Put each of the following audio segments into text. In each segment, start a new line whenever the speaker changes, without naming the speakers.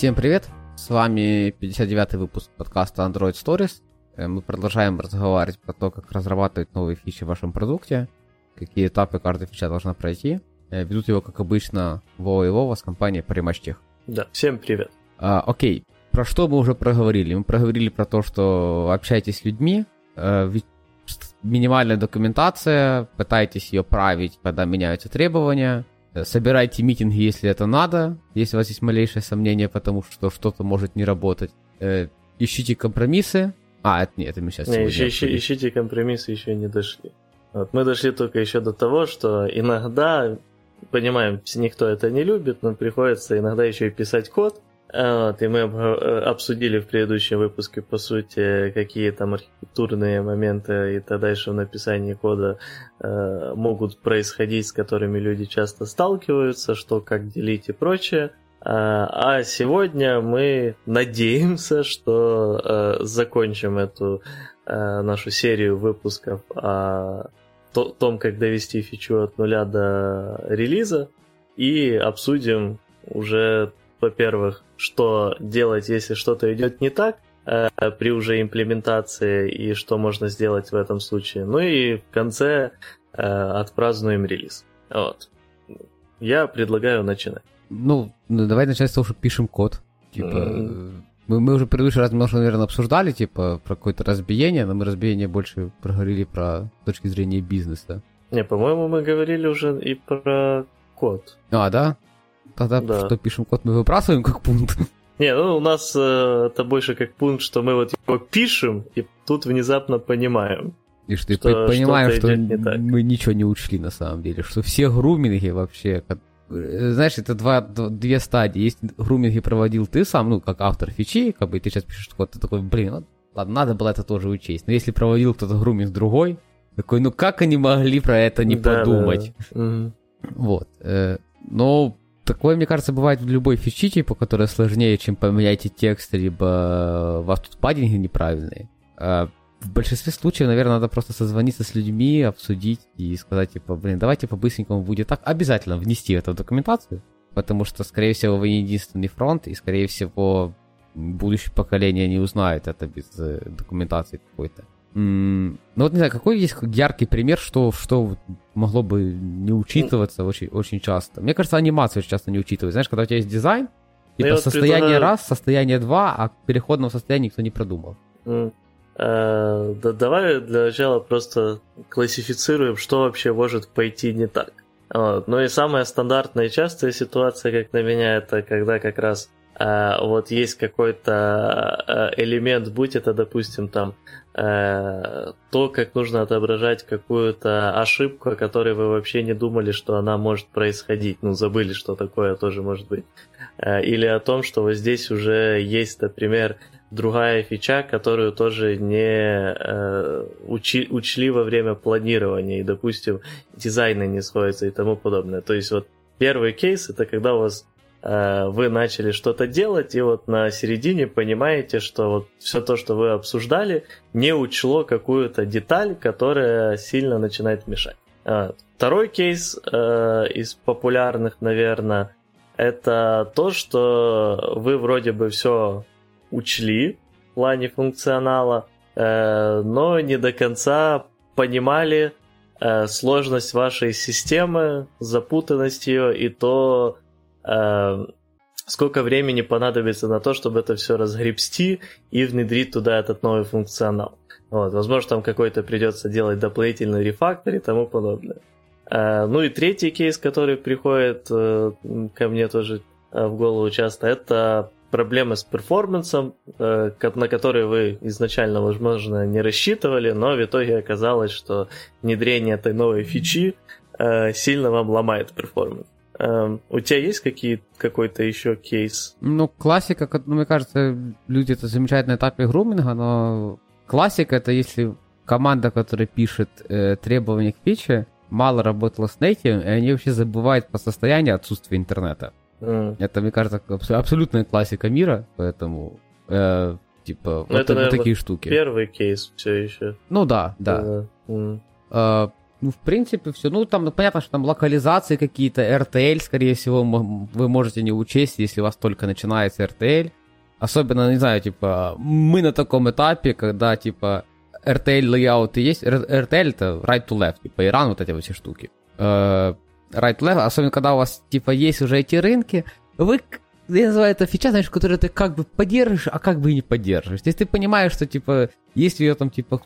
Всем привет! С вами 59-й выпуск подкаста Android Stories. Э, мы продолжаем разговаривать про то, как разрабатывать новые фичи в вашем продукте, какие этапы каждая фича должна пройти. Э, ведут его, как обычно, Вова и Вова с компанией Parimach
Да, всем привет.
А, окей, про что мы уже проговорили? Мы проговорили про то, что общайтесь с людьми, э, минимальная документация, пытайтесь ее править, когда меняются требования, собирайте митинги, если это надо, если у вас есть малейшее сомнение, потому что что-то может не работать. Э, ищите компромиссы. А, это нет, это мы сейчас
не, ищи, ищи, ищите компромиссы, еще не дошли. Вот, мы дошли только еще до того, что иногда, понимаем, никто это не любит, но приходится иногда еще и писать код, вот, и мы э, обсудили в предыдущем выпуске, по сути, какие там архитектурные моменты и так дальше в написании кода э, могут происходить, с которыми люди часто сталкиваются, что как делить и прочее. А, а сегодня мы надеемся, что э, закончим эту э, нашу серию выпусков о том, как довести фичу от нуля до релиза и обсудим уже во-первых, что делать, если что-то идет не так э, при уже имплементации и что можно сделать в этом случае. Ну и в конце э, отпразднуем релиз. Вот. Я предлагаю начинать.
Ну, ну давай начать с того, что пишем код. Типа, мы, мы уже в предыдущий раз немножко, наверное, обсуждали, типа, про какое-то разбиение, но мы разбиение больше проговорили про точки зрения бизнеса.
Не, по-моему, мы говорили уже и про код.
А, да? Тогда да. что пишем код, мы выбрасываем как пункт.
Не, ну у нас э, это больше как пункт, что мы вот его пишем, и тут внезапно понимаем.
И что, что понимаем, что не мы ничего не учли на самом деле, что все груминги вообще, э, знаешь, это два, две стадии. Есть груминги проводил ты сам, ну, как автор фичи, как бы и ты сейчас пишешь код, ты такой, блин, ну, ладно, надо было это тоже учесть. Но если проводил кто-то груминг другой, такой, ну как они могли про это не да, подумать? Да, да. Вот. Э, но Такое, мне кажется, бывает в любой фичи, типа, которая сложнее, чем поменять текст, либо у вас тут паддинги неправильные. А в большинстве случаев, наверное, надо просто созвониться с людьми, обсудить и сказать, типа, блин, давайте по-быстренькому будет так. Обязательно внести это в документацию, потому что, скорее всего, вы не единственный фронт, и, скорее всего, будущее поколение не узнает это без э, документации какой-то. Ну вот не знаю, какой есть яркий пример, что, что могло бы не учитываться очень, очень часто. Мне кажется, анимация очень часто не учитывается. Знаешь, когда у тебя есть дизайн, ну, типа состояние предлагаю... раз, состояние два, а переходного состояния никто не продумал.
Mm. Да, давай для начала просто классифицируем, что вообще может пойти не так. Вот. Ну и самая стандартная и частая ситуация, как на меня, это когда как раз uh, вот есть какой-то uh, элемент, будь это, допустим, там Э, то, как нужно отображать какую-то ошибку, о которой вы вообще не думали, что она может происходить. Ну, забыли, что такое тоже может быть. Э, или о том, что вот здесь уже есть, например, другая фича, которую тоже не э, учи, учли во время планирования, и, допустим, дизайны не сходятся и тому подобное. То есть вот первый кейс это когда у вас Э, вы начали что-то делать, и вот на середине понимаете, что вот все то, что вы обсуждали, не учло какую-то деталь, которая сильно начинает мешать. Э, второй кейс э, из популярных, наверное, это то, что вы вроде бы все учли в плане функционала, но не до конца понимали сложность вашей системы, запутанность ее и то, сколько времени понадобится на то, чтобы это все разгребсти и внедрить туда этот новый функционал. Вот, возможно, там какой-то придется делать дополнительный рефактор и тому подобное. Э, ну и третий кейс, который приходит э, ко мне тоже э, в голову часто, это проблемы с performance'ом, на которые вы изначально, возможно, не рассчитывали, но в итоге оказалось, что внедрение этой новой фичи сильно вам ломает performance. Эм, у тебя есть какие, какой-то еще кейс?
Ну, классика, ну, мне кажется, люди это замечают на этапе груминга, но классика это если команда, которая пишет э, требования к фиче, мало работала с native, и они вообще забывают по состоянию отсутствия интернета. Mm. Это, мне кажется, абсолютная классика мира, поэтому э, типа
ну, вот, это, вот наверное, такие штуки. Первый кейс все еще.
Ну да, да. Mm. Э, ну, в принципе, все. Ну, там, ну, понятно, что там локализации какие-то, RTL, скорее всего, вы можете не учесть, если у вас только начинается RTL. Особенно, не знаю, типа, мы на таком этапе, когда, типа, RTL лейауты есть. RTL это right to left, типа, Иран, вот эти вот все штуки. Uh, right to left, особенно когда у вас, типа, есть уже эти рынки, вы я называю это фича, знаешь, которую ты как бы поддержишь, а как бы и не поддержишь. То есть ты понимаешь, что, типа, если ее там, типа,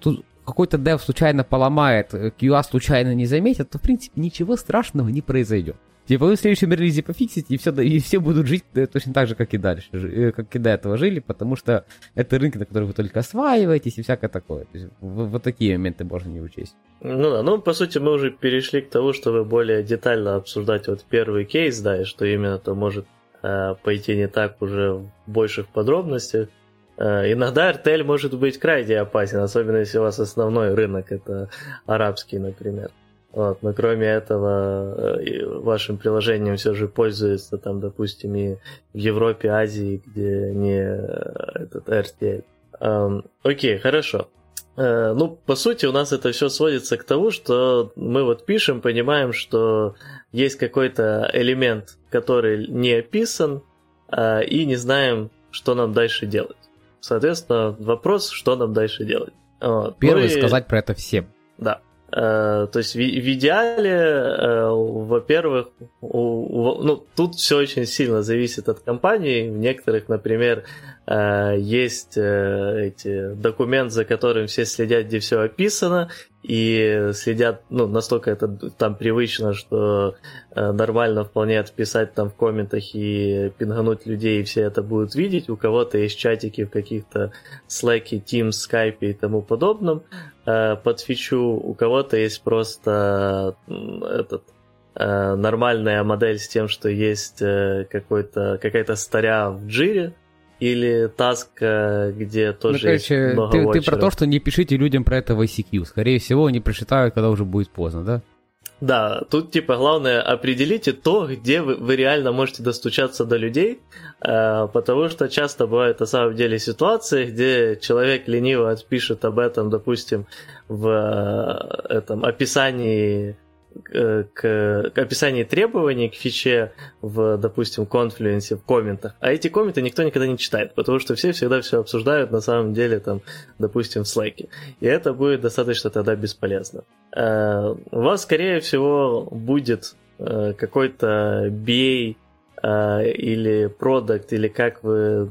какой-то дев случайно поломает, QA случайно не заметит, то, в принципе, ничего страшного не произойдет. Типа вы в следующем релизе пофиксите, и все, и все будут жить точно так же, как и дальше, э, как и до этого жили, потому что это рынки, на которые вы только осваиваетесь и всякое такое. То есть вот такие моменты можно не учесть.
Ну да, ну по сути мы уже перешли к тому, чтобы более детально обсуждать вот первый кейс, да, и что именно то может э, пойти не так уже в больших подробностях. Э, иногда RTL может быть крайне опасен, особенно если у вас основной рынок это арабский, например. Вот, но кроме этого, э, вашим приложением все же пользуется там, допустим, и в Европе, Азии, где не э, этот RTL. Эм, окей, хорошо. Э, ну, по сути, у нас это все сводится к тому, что мы вот пишем, понимаем, что есть какой-то элемент, который не описан, и не знаем, что нам дальше делать. Соответственно, вопрос, что нам дальше делать.
Вот. Первый ну и... сказать про это всем.
Да. Э, то есть в, в идеале, э, во-первых, у, у, ну, тут все очень сильно зависит от компании. В некоторых, например, есть эти документ, за которым все следят, где все описано, и следят, ну, настолько это там привычно, что нормально вполне отписать там в комментах и пингануть людей, и все это будут видеть. У кого-то есть чатики в каких-то Slack, Teams, Skype и тому подобном. Э, под фичу, у кого-то есть просто этот э, нормальная модель с тем, что есть э, какой-то, какая-то старя в джире, или таск, где тоже ну, короче, есть много
ты, ты про то, что не пишите людям про это в ICQ. Скорее всего, они прочитают, когда уже будет поздно, да?
Да, тут типа главное определите то, где вы, вы реально можете достучаться до людей, э, потому что часто бывают на самом деле ситуации, где человек лениво отпишет об этом, допустим, в э, этом описании Э, к, к описанию требований к фиче в, допустим, конфлюенсе, в комментах. А эти комменты никто никогда не читает, потому что все всегда все обсуждают на самом деле, там, допустим, в Slack. И это будет достаточно тогда бесполезно. Э, у вас, скорее всего, будет э, какой-то BA или продукт, или как вы,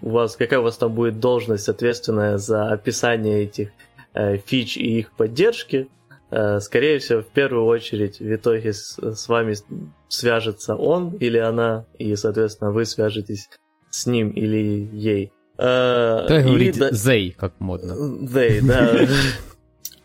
у вас, какая у вас там будет должность, ответственная за описание этих фич и их поддержки, Э, скорее всего, в первую очередь в итоге с, с вами свяжется он или она, и, соответственно, вы свяжетесь с ним или ей.
Э, как говорить да... they, как модно.
They, да.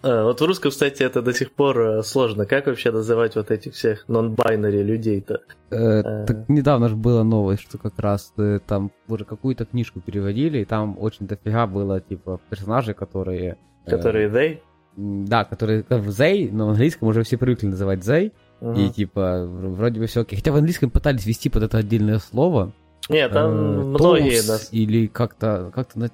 Э, вот в русском, кстати, это до сих пор сложно. Как вообще называть вот этих всех нон-байнери людей-то?
Так недавно же была новость, что как раз там уже какую-то книжку переводили, и там очень дофига было, типа, персонажей, которые...
Которые they?
Да, который в Zay, но в английском уже все привыкли называть Zay. Uh-huh. И типа, вроде бы все окей. Хотя в английском пытались ввести под это отдельное слово.
Нет, там э, многие, да.
Или как-то, как-то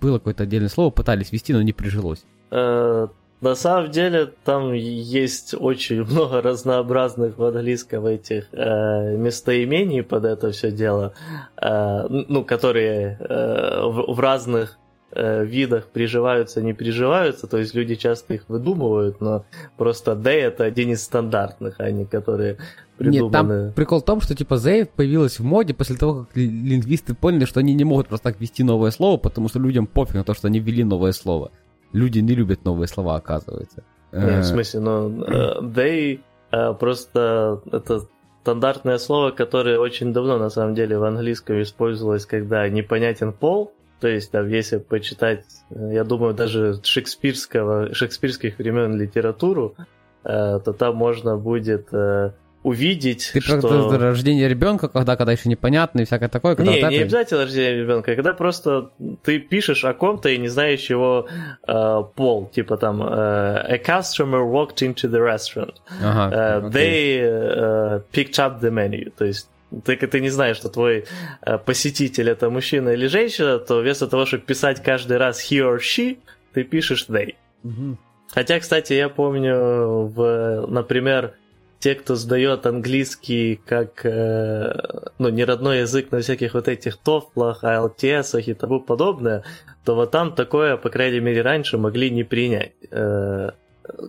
было какое-то отдельное слово, пытались ввести, но не прижилось.
Э, на самом деле там есть очень много разнообразных в английском этих э, местоимений под это все дело, э, ну, которые э, в, в разных э, видах приживаются, не приживаются, то есть люди часто их выдумывают, но просто D это один из стандартных, а не которые придуманы. Нет,
там прикол в том, что типа Z появилась в моде после того, как лингвисты поняли, что они не могут просто так ввести новое слово, потому что людям пофиг на то, что они ввели новое слово. Люди не любят новые слова, оказывается.
Нет, в э, смысле, но uh, they uh, просто это стандартное слово, которое очень давно на самом деле в английском использовалось, когда непонятен пол, то есть, там, если почитать, э, я думаю, даже шекспирского, шекспирских времен литературу, э, то там можно будет э, увидеть,
Ты
что...
про рождение ребенка, когда, когда еще непонятно и всякое такое? Когда
не, вот не обязательно рождение ребенка, когда просто ты пишешь о ком-то и не знаешь его э, пол, типа там э, a customer walked into the restaurant, ага, uh, okay. they uh, picked up the menu, то есть ты, ты не знаешь, что твой э, посетитель это мужчина или женщина, то вместо того, чтобы писать каждый раз he or she, ты пишешь they. Угу. Хотя, кстати, я помню, в, например, те, кто сдает английский как, э, ну, не родной язык на всяких вот этих тофлах, IELTS и тому подобное, то вот там такое, по крайней мере, раньше могли не принять. Э,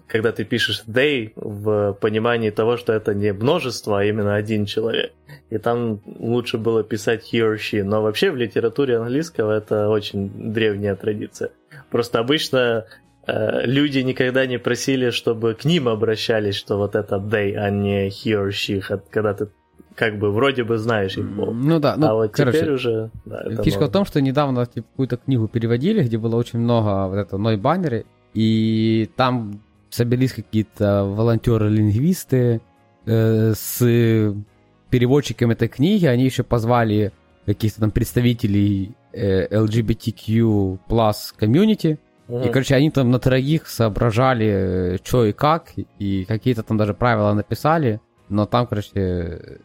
когда ты пишешь they в понимании того, что это не множество, а именно один человек. И там лучше было писать he or she. Но вообще в литературе английского это очень древняя традиция. Просто обычно э, люди никогда не просили, чтобы к ним обращались, что вот это they, а не he or she, когда ты как бы вроде бы знаешь их пол.
Ну да, ну,
а вот
короче,
теперь уже... Да,
фишка можно. в том, что недавно типа, какую-то книгу переводили, где было очень много вот этого ной-баннеры, и там собрались какие-то волонтеры-лингвисты э, с переводчиком этой книги, они еще позвали каких-то там представителей э, LGBTQ plus комьюнити, mm-hmm. и, короче, они там на троих соображали, что и как, и какие-то там даже правила написали, но там, короче,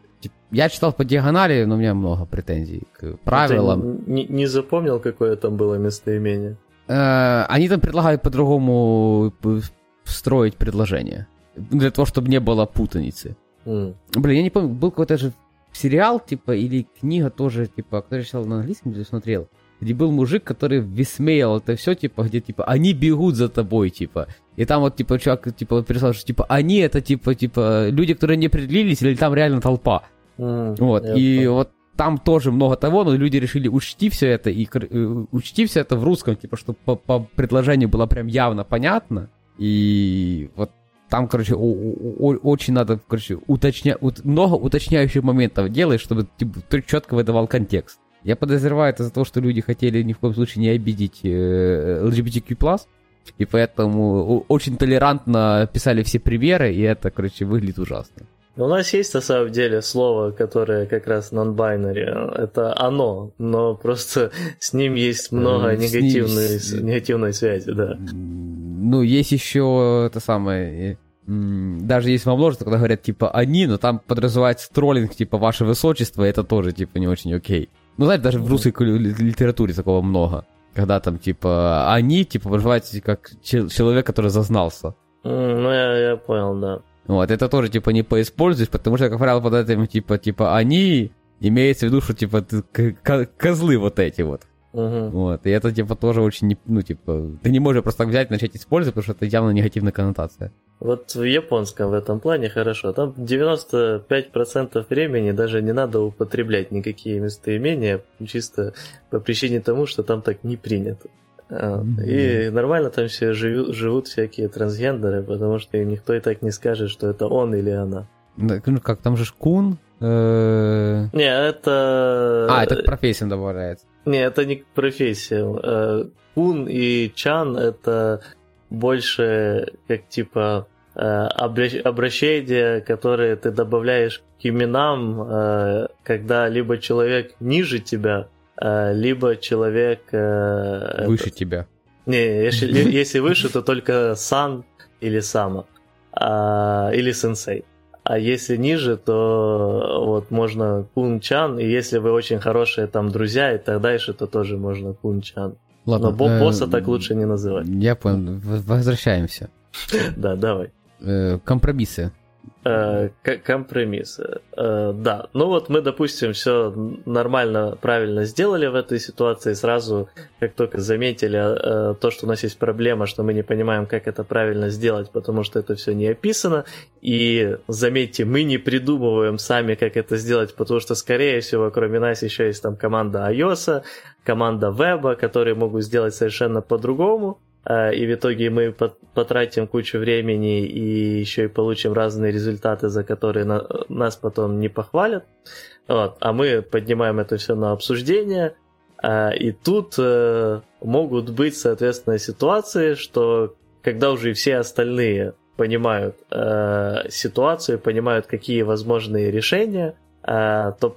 я читал по диагонали, но у меня много претензий к правилам.
Ты не, не запомнил, какое там было местоимение?
Э, они там предлагают по-другому строить предложение. Для того, чтобы не было путаницы. Mm. Блин, я не помню, был какой-то же сериал, типа, или книга тоже, типа, который я читал на английском, где смотрел, где был мужик, который висмеял это все, типа, где, типа, они бегут за тобой, типа. И там вот, типа, чувак, типа, переслал, что, типа, они это, типа, типа, люди, которые не определились, или там реально толпа. Mm, вот, и понял. вот там тоже много того, но люди решили учти все это, и э, учти все это в русском, типа, чтобы по, по предложению было прям явно понятно. И вот там, короче, очень надо, короче, уточня... много уточняющих моментов делать, чтобы типа, ты четко выдавал контекст. Я подозреваю это за то, что люди хотели ни в коем случае не обидеть э, LGBTQ+, и поэтому очень толерантно писали все примеры, и это, короче, выглядит ужасно.
У нас есть на самом деле слово, которое как раз non-binary. Это оно, но просто с ним есть много негативной, негативной связи, да.
Ну, есть еще это самое даже если во множестве, когда говорят, типа, они, но там подразумевается троллинг, типа, ваше высочество, это тоже, типа, не очень окей. Ну, знаете, даже в русской литературе такого много. Когда там, типа, они, типа, подразумевается как человек, который зазнался.
ну, я, я понял, да.
Вот, это тоже, типа, не поиспользуешь, потому что, как правило, под этим, типа, типа, они, имеется в виду, что, типа, козлы вот эти вот. Угу. Вот, и это, типа, тоже очень, ну, типа, ты не можешь просто так взять и начать использовать, потому что это явно негативная коннотация.
Вот в японском в этом плане хорошо. Там 95% времени даже не надо употреблять никакие местоимения, чисто по причине тому, что там так не принято. И нормально там все живут, живут всякие трансгендеры, потому что им никто и так не скажет, что это он или она.
Ну как, там же кун? Э,
не, это...
А, это к профессиям добавляется.
Не, это не к профессиям. Э, кун и чан это больше как типа э, обращения, которые ты добавляешь к именам, когда либо человек ниже тебя, Э, либо человек... Э,
выше это... тебя.
Не, если, если выше, то только сан или сама, а, или сенсей. А если ниже, то вот можно кун-чан, и если вы очень хорошие там друзья и так дальше, то тоже можно кун-чан. Ладно, Но э, босса так лучше не называть.
Я понял, возвращаемся.
Да, давай.
Компромиссы.
Э, компромисс. Э, да, ну вот мы, допустим, все нормально, правильно сделали в этой ситуации, сразу, как только заметили э, то, что у нас есть проблема, что мы не понимаем, как это правильно сделать, потому что это все не описано, и заметьте, мы не придумываем сами, как это сделать, потому что, скорее всего, кроме нас еще есть там команда iOS, команда веба, которые могут сделать совершенно по-другому, и в итоге мы потратим кучу времени и еще и получим разные результаты, за которые нас потом не похвалят. Вот. А мы поднимаем это все на обсуждение. Э, и тут э, могут быть, соответственно, ситуации, что когда уже все остальные понимают ситуацию, понимают, какие возможные решения, то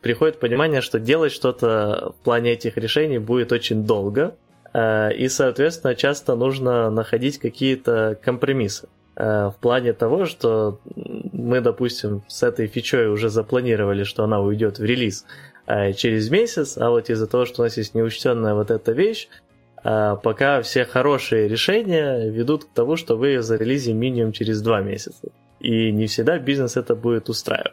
приходит понимание, что делать что-то в плане этих решений будет очень долго, Э, и, соответственно, часто нужно находить какие-то компромиссы э, в плане того, что мы, допустим, с этой фичой уже запланировали, что она уйдет в релиз э, через месяц, а вот из-за того, что у нас есть неучтенная вот эта вещь, пока все хорошие решения ведут к тому, что вы зарелизим минимум через два месяца. И не всегда бизнес это будет устраивать.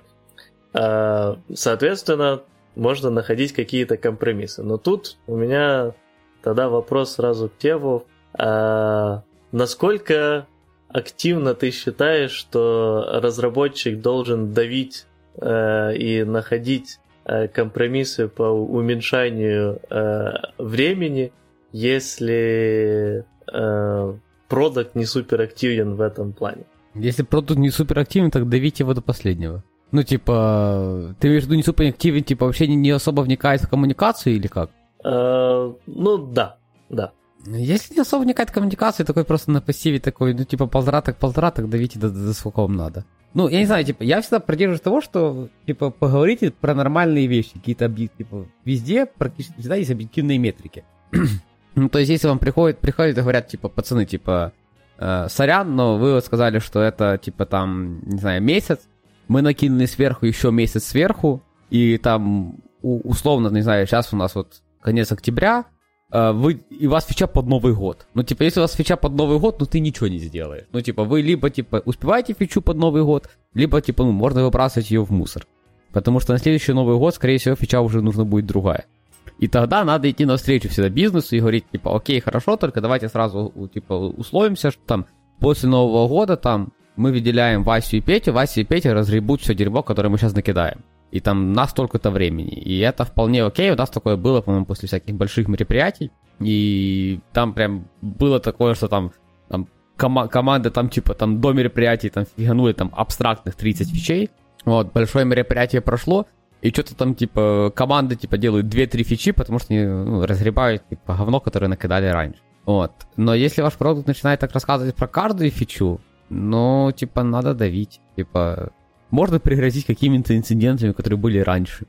Соответственно, можно находить какие-то компромиссы. Но тут у меня тогда вопрос сразу к Теву. А, насколько активно ты считаешь, что разработчик должен давить э, и находить э, компромиссы по уменьшанию э, времени, если э, продукт не супер активен в этом плане?
Если продукт не супер активен, так давить его до последнего. Ну, типа, ты имеешь в виду не супер активен, типа, вообще не особо вникает в коммуникацию или как?
Э, ну, да, да.
Если не особо вникает в такой просто на пассиве такой, ну, типа, полтора так полтора, так давите до, до сколько вам надо. Ну, я не знаю, типа, я всегда придерживаюсь того, что, типа, поговорите про нормальные вещи, какие-то объекты, типа, везде практически всегда есть объективные метрики. ну, то есть, если вам приходят, приходят и говорят, типа, пацаны, типа, э, сорян, но вы вот сказали, что это, типа, там, не знаю, месяц, мы накинули сверху еще месяц сверху, и там, условно, не знаю, сейчас у нас вот конец октября, э, вы, и у вас фича под Новый год. Ну, типа, если у вас фича под Новый год, ну, ты ничего не сделаешь. Ну, типа, вы либо, типа, успеваете фичу под Новый год, либо, типа, ну, можно выбрасывать ее в мусор. Потому что на следующий Новый год, скорее всего, фича уже нужно будет другая. И тогда надо идти навстречу всегда бизнесу и говорить, типа, окей, хорошо, только давайте сразу, типа, условимся, что там после Нового года там мы выделяем Васю и Петю, Вася и Петя разгребут все дерьмо, которое мы сейчас накидаем. И там на столько-то времени. И это вполне окей. У нас такое было, по-моему, после всяких больших мероприятий. И там прям было такое, что там, там кома- команды там типа там до мероприятий там фиганули там абстрактных 30 фичей. Вот, большое мероприятие прошло, и что-то там, типа, команды, типа, делают 2-3 фичи, потому что они ну, разгребают, типа, говно, которое накидали раньше. Вот. Но если ваш продукт начинает так рассказывать про каждую фичу, ну, типа, надо давить. Типа, можно пригрозить какими-то инцидентами, которые были раньше.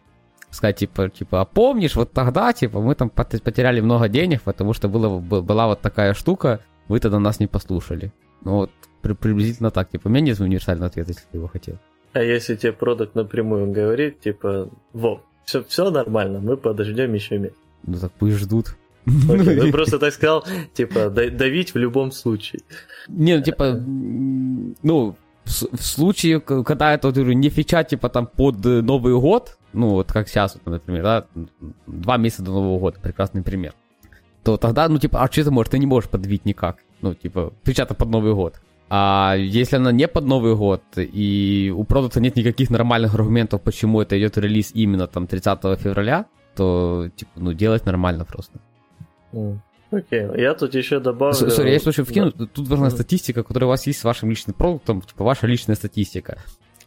Сказать, типа, типа, а помнишь, вот тогда, типа, мы там потеряли много денег, потому что было, была вот такая штука, вы тогда нас не послушали. Ну вот, при, приблизительно так. Типа, у меня нет универсального ответа, если ты его хотел.
А если тебе продукт напрямую говорит, типа, во, все, все нормально, мы подождем еще месяц.
Ну так пусть ждут.
Okay, ну просто так сказал, типа, давить в любом случае.
Не, ну типа, ну, в, случае, когда это, говорю, не фича, типа, там, под Новый год, ну, вот как сейчас, вот, например, да, два месяца до Нового года, прекрасный пример, то тогда, ну, типа, а что ты можешь? Ты не можешь подвить никак. Ну, типа, фича-то под Новый год. А если она не под Новый год, и у продукта нет никаких нормальных аргументов, почему это идет релиз именно там 30 февраля, то, типа, ну, делать нормально просто.
Окей, okay. я тут еще добавлю...
Сори, я слушаю вкину, да. тут важна статистика, которая у вас есть с вашим личным продуктом, типа, ваша личная статистика.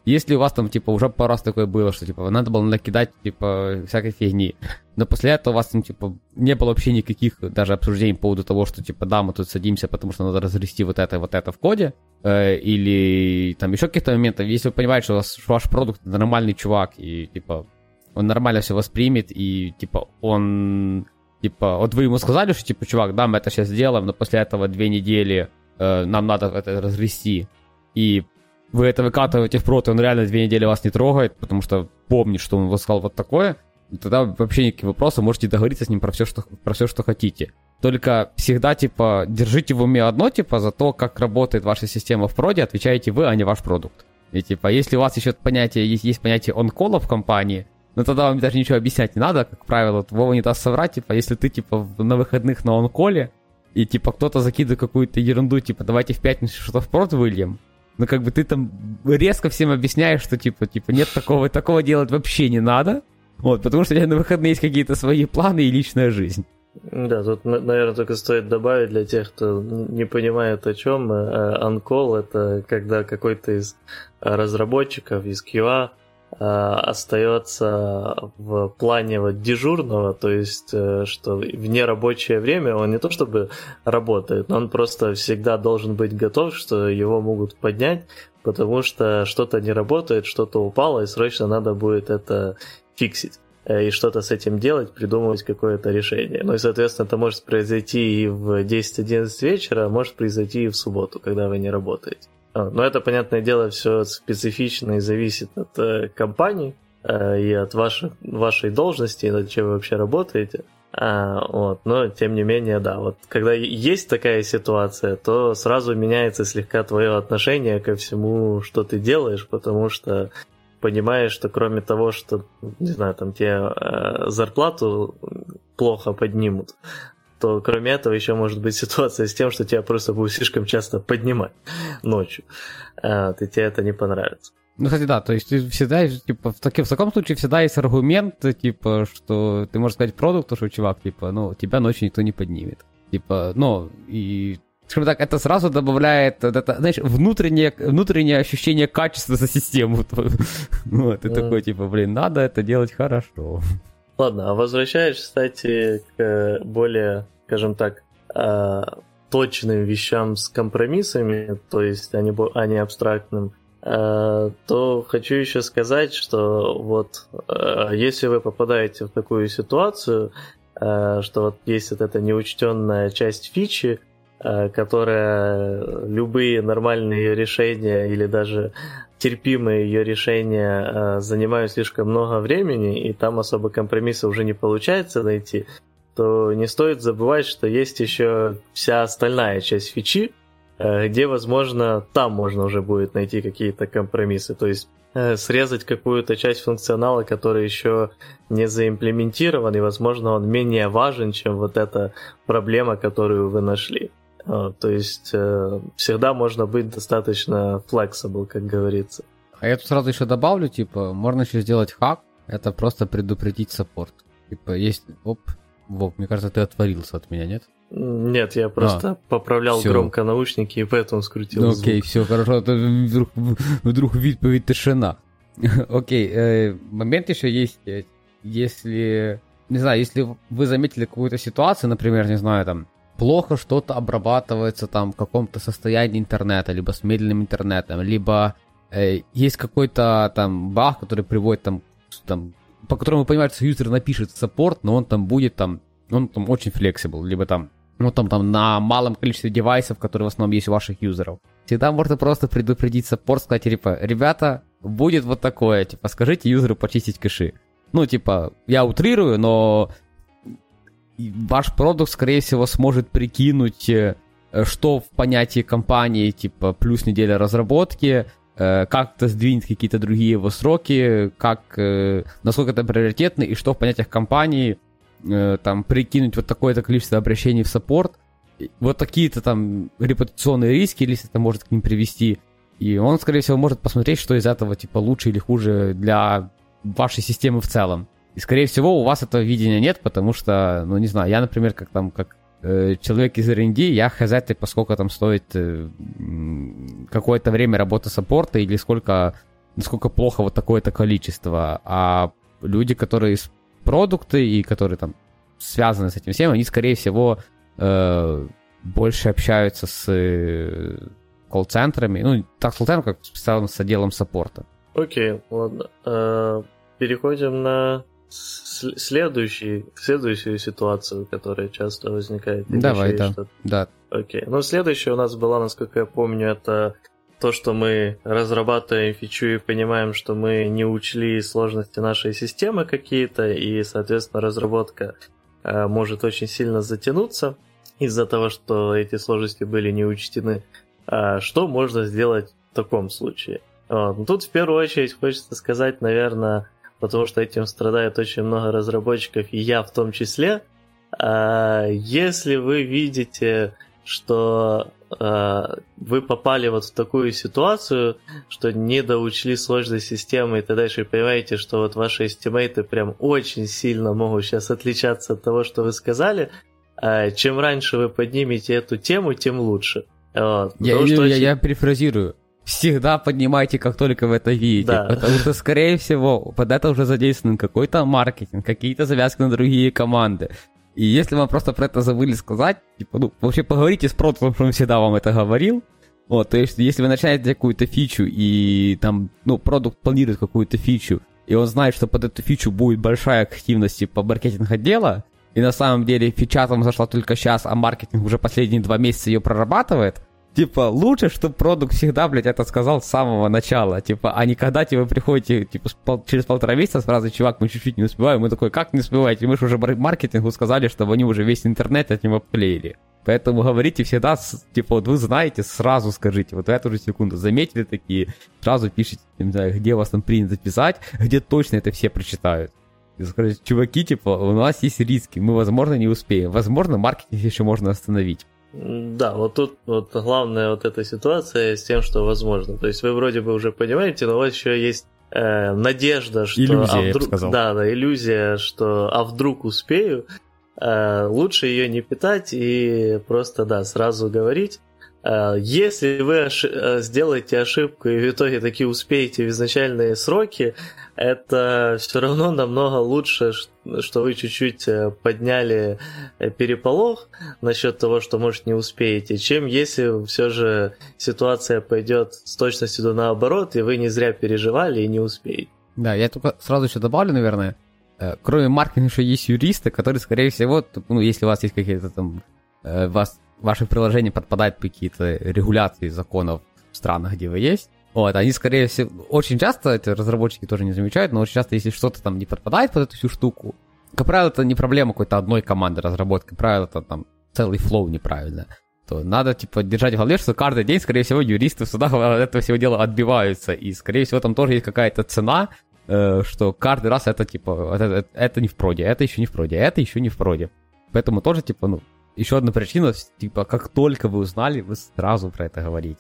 Если у вас там, типа, уже пару раз такое было, что, типа, надо было накидать, типа, всякой фигни, но после этого у вас там, типа, не было вообще никаких даже обсуждений по поводу того, что, типа, да, мы тут садимся, потому что надо разгрести вот это, вот это в коде, э, или там еще каких-то моментов, если вы понимаете, что, у вас, что ваш продукт нормальный чувак, и, типа, он нормально все воспримет, и, типа, он, типа, вот вы ему сказали, что, типа, чувак, да, мы это сейчас сделаем, но после этого две недели э, нам надо это разгрести, и вы это выкатываете в прот, и он реально две недели вас не трогает, потому что помнит, что он вам сказал вот такое, тогда вообще никаких вопросов, можете договориться с ним про все, что, про все, что хотите. Только всегда, типа, держите в уме одно, типа, за то, как работает ваша система в проде, отвечаете вы, а не ваш продукт. И, типа, если у вас еще понятие, есть, есть понятие он-колла в компании, ну тогда вам даже ничего объяснять не надо, как правило, Вова не даст соврать, типа, если ты, типа, на выходных на он-коле, и, типа, кто-то закидывает какую-то ерунду, типа, давайте в пятницу что-то в прод выльем, ну, как бы ты там резко всем объясняешь, что, типа, типа, нет такого, такого делать вообще не надо. Вот, потому что у тебя на выходные есть какие-то свои планы и личная жизнь.
Да, тут, наверное, только стоит добавить для тех, кто не понимает о чем. Анкол — это когда какой-то из разработчиков, из QA Э, остается в плане вот дежурного, то есть э, что в нерабочее время он не то чтобы работает, но он просто всегда должен быть готов, что его могут поднять, потому что что-то не работает, что-то упало, и срочно надо будет это фиксить э, и что-то с этим делать, придумывать какое-то решение. Ну и, соответственно, это может произойти и в 10-11 вечера, а может произойти и в субботу, когда вы не работаете. А, но это, понятное дело, все специфично и зависит от э, компании э, и от ваших, вашей должности, над чем вы вообще работаете. А, вот, но тем не менее, да, вот когда есть такая ситуация, то сразу меняется слегка твое отношение ко всему, что ты делаешь, потому что понимаешь, что кроме того, что, не знаю, там тебе э, зарплату плохо поднимут, то кроме этого еще может быть ситуация с тем, что тебя просто будут слишком часто поднимать ночью, э, и тебе это не понравится.
Ну, кстати, да, то есть всегда, типа, в, таки, в таком случае всегда есть аргумент, типа, что ты можешь сказать продукту, что, чувак, типа, ну, тебя ночью никто не поднимет. Типа, ну, и скажем так, это сразу добавляет, это, знаешь, внутреннее, внутреннее ощущение качества за систему. Вот, ты такой, типа, блин, надо это делать хорошо.
Ладно, а возвращаясь, кстати, к более, скажем так, а, точным вещам с компромиссами, то есть а не, а не абстрактным, а, то хочу еще сказать, что вот если вы попадаете в такую ситуацию, что вот есть вот эта неучтенная часть фичи, которая любые нормальные решения или даже терпимые ее решения э, занимают слишком много времени, и там особо компромисса уже не получается найти, то не стоит забывать, что есть еще вся остальная часть фичи, э, где, возможно, там можно уже будет найти какие-то компромиссы. То есть э, срезать какую-то часть функционала, который еще не заимплементирован, и, возможно, он менее важен, чем вот эта проблема, которую вы нашли. А, то есть э, всегда можно быть достаточно flexible, как говорится.
А я тут сразу еще добавлю, типа, можно еще сделать хак, это просто предупредить саппорт. Типа, есть, оп, Вов, мне кажется, ты отворился от меня, нет?
Нет, я просто а, поправлял всё. громко наушники и поэтому скрутил
ну, Окей, все хорошо, а то вдруг, вдруг відповідь тишина. Окей, э, момент еще есть, если, не знаю, если вы заметили какую-то ситуацию, например, не знаю, там, плохо что-то обрабатывается там в каком-то состоянии интернета, либо с медленным интернетом, либо э, есть какой-то там баг, который приводит там, там по которому, понимаете, что юзер напишет в support, но он там будет там, он там очень flexible, либо там, ну там, там на малом количестве девайсов, которые в основном есть у ваших юзеров. Всегда можно просто предупредить support, сказать, типа, ребята, будет вот такое, типа, скажите юзеру почистить кэши. Ну, типа, я утрирую, но ваш продукт, скорее всего, сможет прикинуть, э, что в понятии компании, типа, плюс неделя разработки, э, как-то сдвинуть какие-то другие его сроки, как, э, насколько это приоритетно, и что в понятиях компании, там, прикинуть вот такое-то количество обращений в саппорт, вот такие-то там репутационные риски, если это может к ним привести, и он, скорее всего, может посмотреть, что из этого, типа, лучше или хуже для вашей системы в целом. И, скорее всего, у вас этого видения нет, потому что, ну, не знаю, я, например, как там, как э, человек из R&D, я хз, поскольку там стоит э, какое-то время работы саппорта или сколько, насколько плохо вот такое-то количество. А люди, которые из продукты и которые там связаны с этим всем, они, скорее всего, э, больше общаются с э, колл-центрами, ну, так с колл-центром, как специально с отделом саппорта.
Окей, ладно. Э, переходим на следующий, следующую ситуацию, которая часто возникает.
Давай, да. да.
Окей. Ну, следующая у нас была, насколько я помню, это то, что мы разрабатываем фичу и понимаем, что мы не учли сложности нашей системы какие-то, и, соответственно, разработка э, может очень сильно затянуться из-за того, что эти сложности были не учтены. А что можно сделать в таком случае? Вот. Ну, тут в первую очередь хочется сказать, наверное, потому что этим страдает очень много разработчиков, и я в том числе. А, если вы видите, что а, вы попали вот в такую ситуацию, что не доучли сложность системы и так дальше, и понимаете, что вот ваши эстимейты прям очень сильно могут сейчас отличаться от того, что вы сказали, а, чем раньше вы поднимете эту тему, тем лучше.
Вот, я, я, очень... я, я перефразирую всегда поднимайте, как только вы это видите. Да. Потому что, скорее всего, под это уже задействован какой-то маркетинг, какие-то завязки на другие команды. И если вам просто про это забыли сказать, типа, ну, вообще поговорите с продуктом, что он всегда вам это говорил. Вот, то есть, если вы начинаете какую-то фичу, и там, ну, продукт планирует какую-то фичу, и он знает, что под эту фичу будет большая активность по типа, маркетинг отдела, и на самом деле фича там зашла только сейчас, а маркетинг уже последние два месяца ее прорабатывает, Типа, лучше, чтобы продукт всегда, блядь, это сказал с самого начала. Типа, а не когда типа, вы приходите, типа, пол, через полтора месяца сразу, чувак, мы чуть-чуть не успеваем. Мы такой, как не успеваете? Мы же уже маркетингу сказали, чтобы они уже весь интернет от него обклеили. Поэтому говорите всегда, типа, вот вы знаете, сразу скажите, вот в эту же секунду заметили такие, сразу пишите, не знаю, где вас там принято писать, где точно это все прочитают. И скажите, чуваки, типа, у нас есть риски, мы, возможно, не успеем. Возможно, маркетинг еще можно остановить.
Да, вот тут вот главная вот эта ситуация с тем, что возможно. То есть вы вроде бы уже понимаете, но у вас еще есть э, надежда, что
иллюзия,
а вдруг, да, да, иллюзия, что а вдруг успею. Э, лучше ее не питать и просто да сразу говорить. Э, если вы ошиб- э, сделаете ошибку и в итоге таки успеете в изначальные сроки, это все равно намного лучше, что вы чуть-чуть э, подняли переполох насчет того, что, может, не успеете, чем если все же ситуация пойдет с точностью до наоборот, и вы не зря переживали и не успеете.
Да, я только сразу еще добавлю, наверное, кроме маркетинга еще есть юристы, которые, скорее всего, ну, если у вас есть какие-то там, вас, ваше приложение подпадает под какие-то регуляции законов в странах, где вы есть, вот, они, скорее всего, очень часто, эти разработчики тоже не замечают, но очень часто, если что-то там не подпадает под эту всю штуку, как правило, это не проблема какой-то одной команды разработки, как правило, это там целый флоу неправильно, то надо, типа, держать в голове, что каждый день, скорее всего, юристы в судах от этого всего дела отбиваются, и, скорее всего, там тоже есть какая-то цена, э, что каждый раз это, типа, это, это не в проде, это еще не в проде, это еще не в проде. Поэтому тоже, типа, ну, еще одна причина, типа, как только вы узнали, вы сразу про это говорите.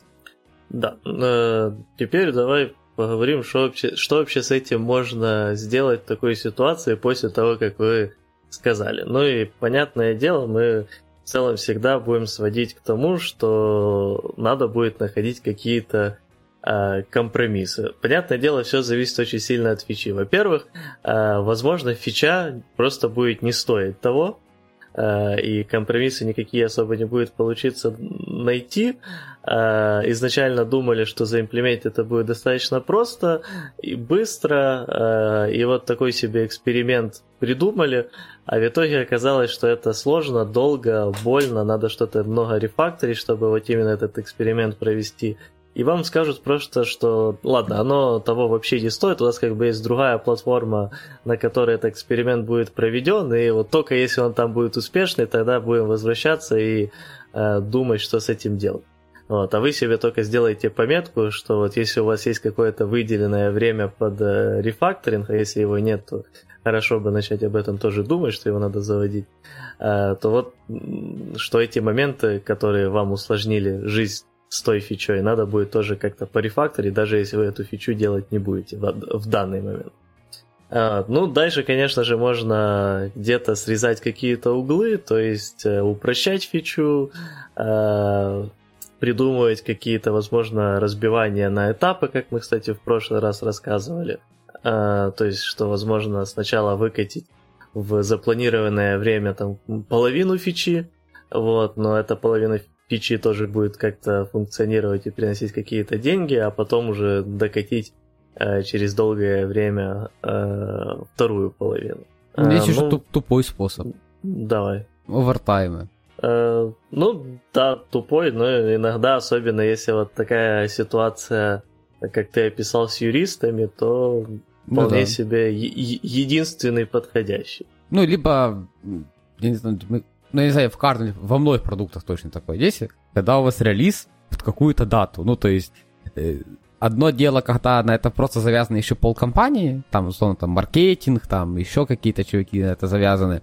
Да. Э, теперь давай поговорим, что вообще, что вообще с этим можно сделать в такой ситуации после того, как вы сказали. Ну и понятное дело, мы в целом всегда будем сводить к тому, что надо будет находить какие-то э, компромиссы. Понятное дело, все зависит очень сильно от фичи. Во-первых, э, возможно, фича просто будет не стоить того, и компромиссы никакие особо не будет получиться найти. Э, изначально думали, что заимплементить это будет достаточно просто и быстро, э, и вот такой себе эксперимент придумали, а в итоге оказалось, что это сложно, долго, больно, надо что-то много рефакторить, чтобы вот именно этот эксперимент провести и вам скажут просто, что ладно, оно того вообще не стоит, у нас как бы есть другая платформа, на которой этот эксперимент будет проведен, и вот только если он там будет успешный, тогда будем возвращаться и э, думать, что с этим делать. Вот, а вы себе только сделаете пометку, что вот если у вас есть какое-то выделенное время под э, рефакторинг, а если его нет, то хорошо бы начать об этом тоже думать, что его надо заводить, э, то вот что эти моменты, которые вам усложнили жизнь с той фичой, надо будет тоже как-то порефакторить, даже если вы эту фичу делать не будете в, в данный момент. А, ну, дальше, конечно же, можно где-то срезать какие-то углы, то есть э, упрощать фичу, э, придумывать какие-то, возможно, разбивания на этапы, как мы, кстати, в прошлый раз рассказывали. Э, то есть, что, возможно, сначала выкатить в запланированное время там половину фичи, вот, но эта половина фичи тоже будет как-то функционировать и приносить какие-то деньги, а потом уже докатить э, через долгое время э, вторую половину.
Ну, есть еще ну, тупой способ.
Давай.
Овертаймы.
Э, ну, да, тупой, но иногда, особенно если вот такая ситуация, как ты описал с юристами, то ну вполне ну, да. себе е- единственный подходящий.
Ну, либо, я не знаю, ну, я не знаю, в каждом, во многих продуктах точно такое есть, когда у вас релиз под какую-то дату, ну, то есть, э, одно дело, когда на это просто завязаны еще полкомпании, там, условно, там, маркетинг, там, еще какие-то чуваки на это завязаны,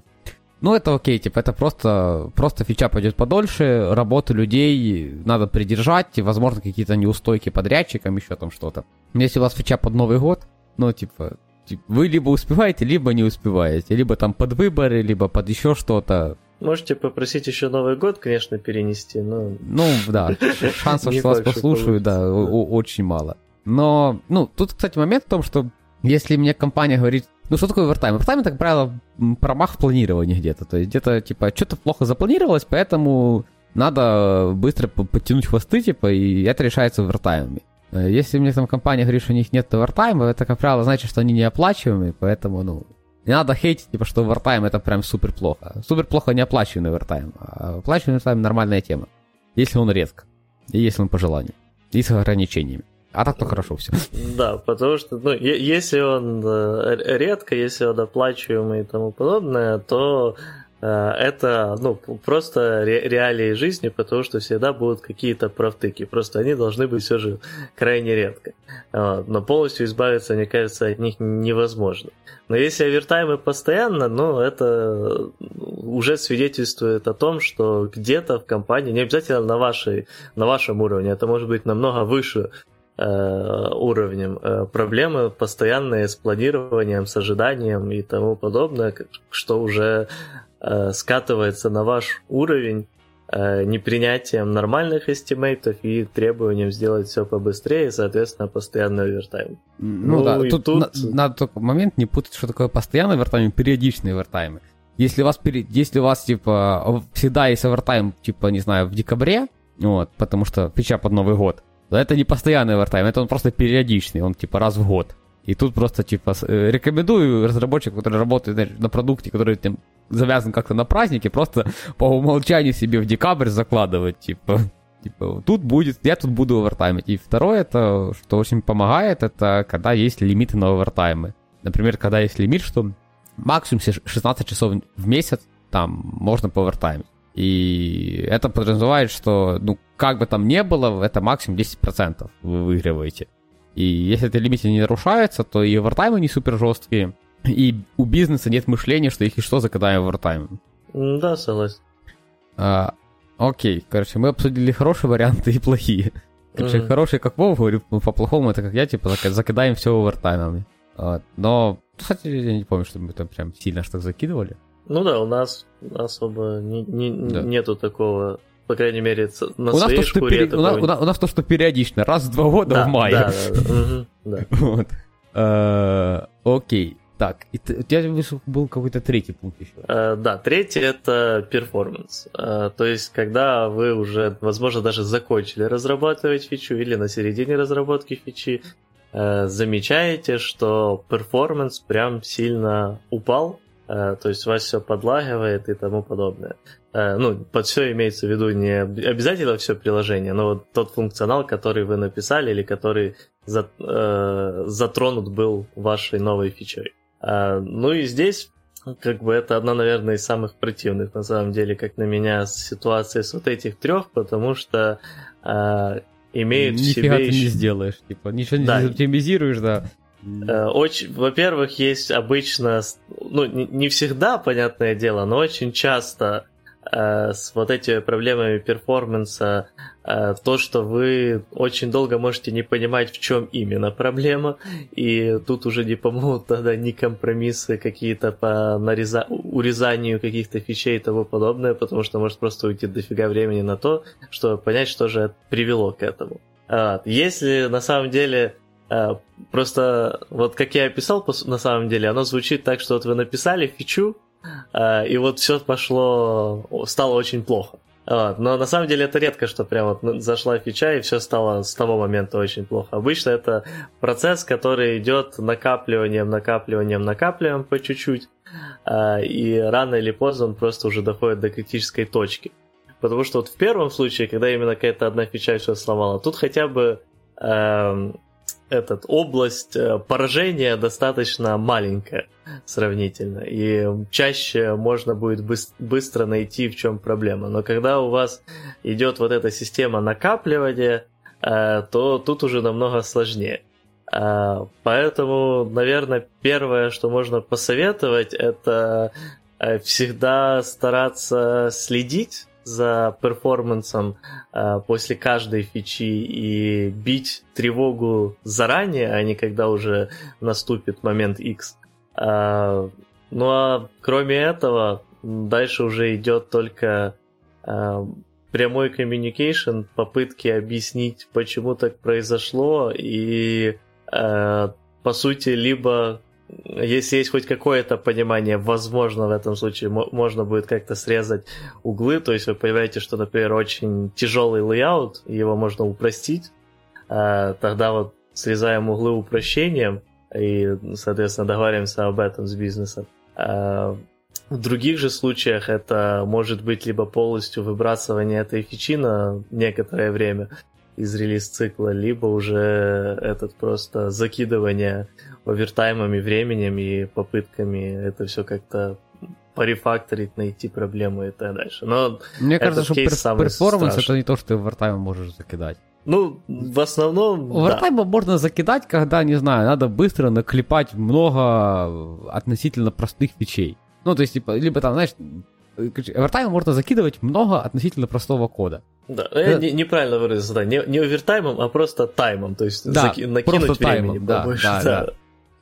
ну, это окей, типа, это просто, просто фича пойдет подольше, работу людей надо придержать, возможно, какие-то неустойки подрядчикам, еще там что-то. Если у вас фича под Новый год, ну, типа, типа вы либо успеваете, либо не успеваете, либо там под выборы, либо под еще что-то,
Можете попросить еще Новый год, конечно, перенести, но...
Ну, да, шансов, что вас послушают, да, очень мало. Но, ну, тут, кстати, момент в том, что если мне компания говорит, ну, что такое овертайм? Овертайм, как правило, промах в планировании где-то. То есть где-то, типа, что-то плохо запланировалось, поэтому надо быстро подтянуть хвосты, типа, и это решается овертаймами. Э, если мне там компания говорит, что у них нет овертайма, это, как правило, значит, что они не оплачиваемые, поэтому, ну, не надо хейтить, типа, что овертайм это прям супер плохо. Супер плохо не оплачиваемый овертайм. А оплачиваемый овертайм нормальная тема. Если он редко. И если он по желанию. И с ограничениями. А так то хорошо все.
Да, потому что, ну, если он э, редко, если он оплачиваемый и тому подобное, то это ну, просто ре- реалии жизни, потому что всегда будут какие-то правтыки. Просто они должны быть все же крайне редко. Но полностью избавиться, мне кажется, от них невозможно. Но если овертаймы постоянно, ну, это уже свидетельствует о том, что где-то в компании, не обязательно на, вашей, на вашем уровне, это может быть намного выше э, уровнем э, проблемы постоянные с планированием, с ожиданием и тому подобное, что уже э, скатывается на ваш уровень э, непринятием нормальных эстимейтов и требованием сделать все побыстрее, соответственно, постоянный овертайм.
Ну, ну да, тут, тут... На, надо только момент не путать, что такое постоянный овертайм и периодичный овертайм. Если у вас, если у вас типа, всегда есть овертайм, типа, не знаю, в декабре, вот, потому что фича под Новый год, то это не постоянный овертайм, это он просто периодичный, он типа раз в год. И тут просто, типа, э, рекомендую разработчику, который работает знаешь, на продукте, который там, завязан как-то на празднике, просто по умолчанию себе в декабрь закладывать, типа, типа, тут будет, я тут буду овертаймить. И второе, это, что очень помогает, это когда есть лимиты на овертаймы. Например, когда есть лимит, что максимум 16 часов в месяц там можно повертаймить. И это подразумевает, что, ну, как бы там ни было, это максимум 10% вы выигрываете. И если эти лимиты не нарушаются, то и овертаймы не супер жесткие, и у бизнеса нет мышления, что их и что закидаем овертаймом.
Да, согласен.
А, окей, короче, мы обсудили хорошие варианты и плохие. Короче, mm-hmm. хорошие, как Вов говорю, ну, по-плохому это как я, типа, закидаем все овертаймами. А, но, кстати, я не помню, что мы там прям сильно что закидывали.
Ну да, у нас особо не, не, да. нету такого по крайней мере, на у своей
нас то, шкуре. Пере... У, нас, у, нас, у нас то, что периодично, раз в два года да, в мае.
Да, да, да. Угу, да.
Вот. А, окей. Так, и у тебя был какой-то третий пункт еще.
Э, да, третий это performance. Э, то есть, когда вы уже, возможно, даже закончили разрабатывать фичу или на середине разработки фичи, замечаете, что performance прям сильно упал, то есть у вас все подлагивает и тому подобное. Ну, под все имеется в виду не обязательно все приложение, но вот тот функционал, который вы написали или который затронут был вашей новой фичой. А, ну и здесь, как бы это одна, наверное, из самых противных, на самом деле, как на меня, ситуация с вот этих трех, потому что а, имеют
Нифига в себе... ты еще... не сделаешь, типа, ничего да. не оптимизируешь, да.
Э, очень, во-первых, есть обычно, ну, не всегда, понятное дело, но очень часто Э, с вот этими проблемами перформанса, э, то, что вы очень долго можете не понимать, в чем именно проблема, и тут уже не помогут тогда ни компромиссы какие-то по нареза... урезанию каких-то фичей и тому подобное, потому что может просто уйти дофига времени на то, чтобы понять, что же привело к этому. Если на самом деле Просто вот как я описал, на самом деле, оно звучит так, что вот вы написали фичу, а, и вот все пошло, стало очень плохо. Но на самом деле это редко, что прям вот зашла фича и все стало с того момента очень плохо. Обычно это процесс, который идет накапливанием, накапливанием, накапливанием по чуть-чуть, а, и рано или поздно он просто уже доходит до критической точки. Потому что вот в первом случае, когда именно какая-то одна фича все сломала, тут хотя бы эм, этот, область э, поражения достаточно маленькая сравнительно, и чаще можно будет быстро найти, в чем проблема. Но когда у вас идет вот эта система накапливания, э, то тут уже намного сложнее. Э, поэтому, наверное, первое, что можно посоветовать, это всегда стараться следить за перформансом э, после каждой фичи и бить тревогу заранее, а не когда уже наступит момент X. Э, ну а кроме этого, дальше уже идет только э, прямой communication, попытки объяснить, почему так произошло, и э, по сути либо если есть хоть какое-то понимание, возможно, в этом случае можно будет как-то срезать углы, то есть вы понимаете, что, например, очень тяжелый layout, его можно упростить, а, тогда вот срезаем углы упрощением и, соответственно, договариваемся об этом с бизнесом. А, В других же случаях это может быть либо полностью выбрасывание этой фичи на некоторое время из релиз-цикла, либо уже этот просто закидывание овертаймами, временем и попытками это все как-то порефакторить, найти проблемы и так дальше. Но
Мне кажется, что перформанс это не то, что ты овертаймом можешь закидать.
Ну, в основном,
Овертайма да. можно закидать, когда, не знаю, надо быстро наклепать много относительно простых фичей. Ну, то есть, типа, либо там, знаешь, овертаймом можно закидывать много относительно простого кода.
Да, я это... неправильно выразился, да, не, не овертаймом, а просто таймом, то есть да, заки... накинуть просто времени таймом, да, побольше. Да, да. да.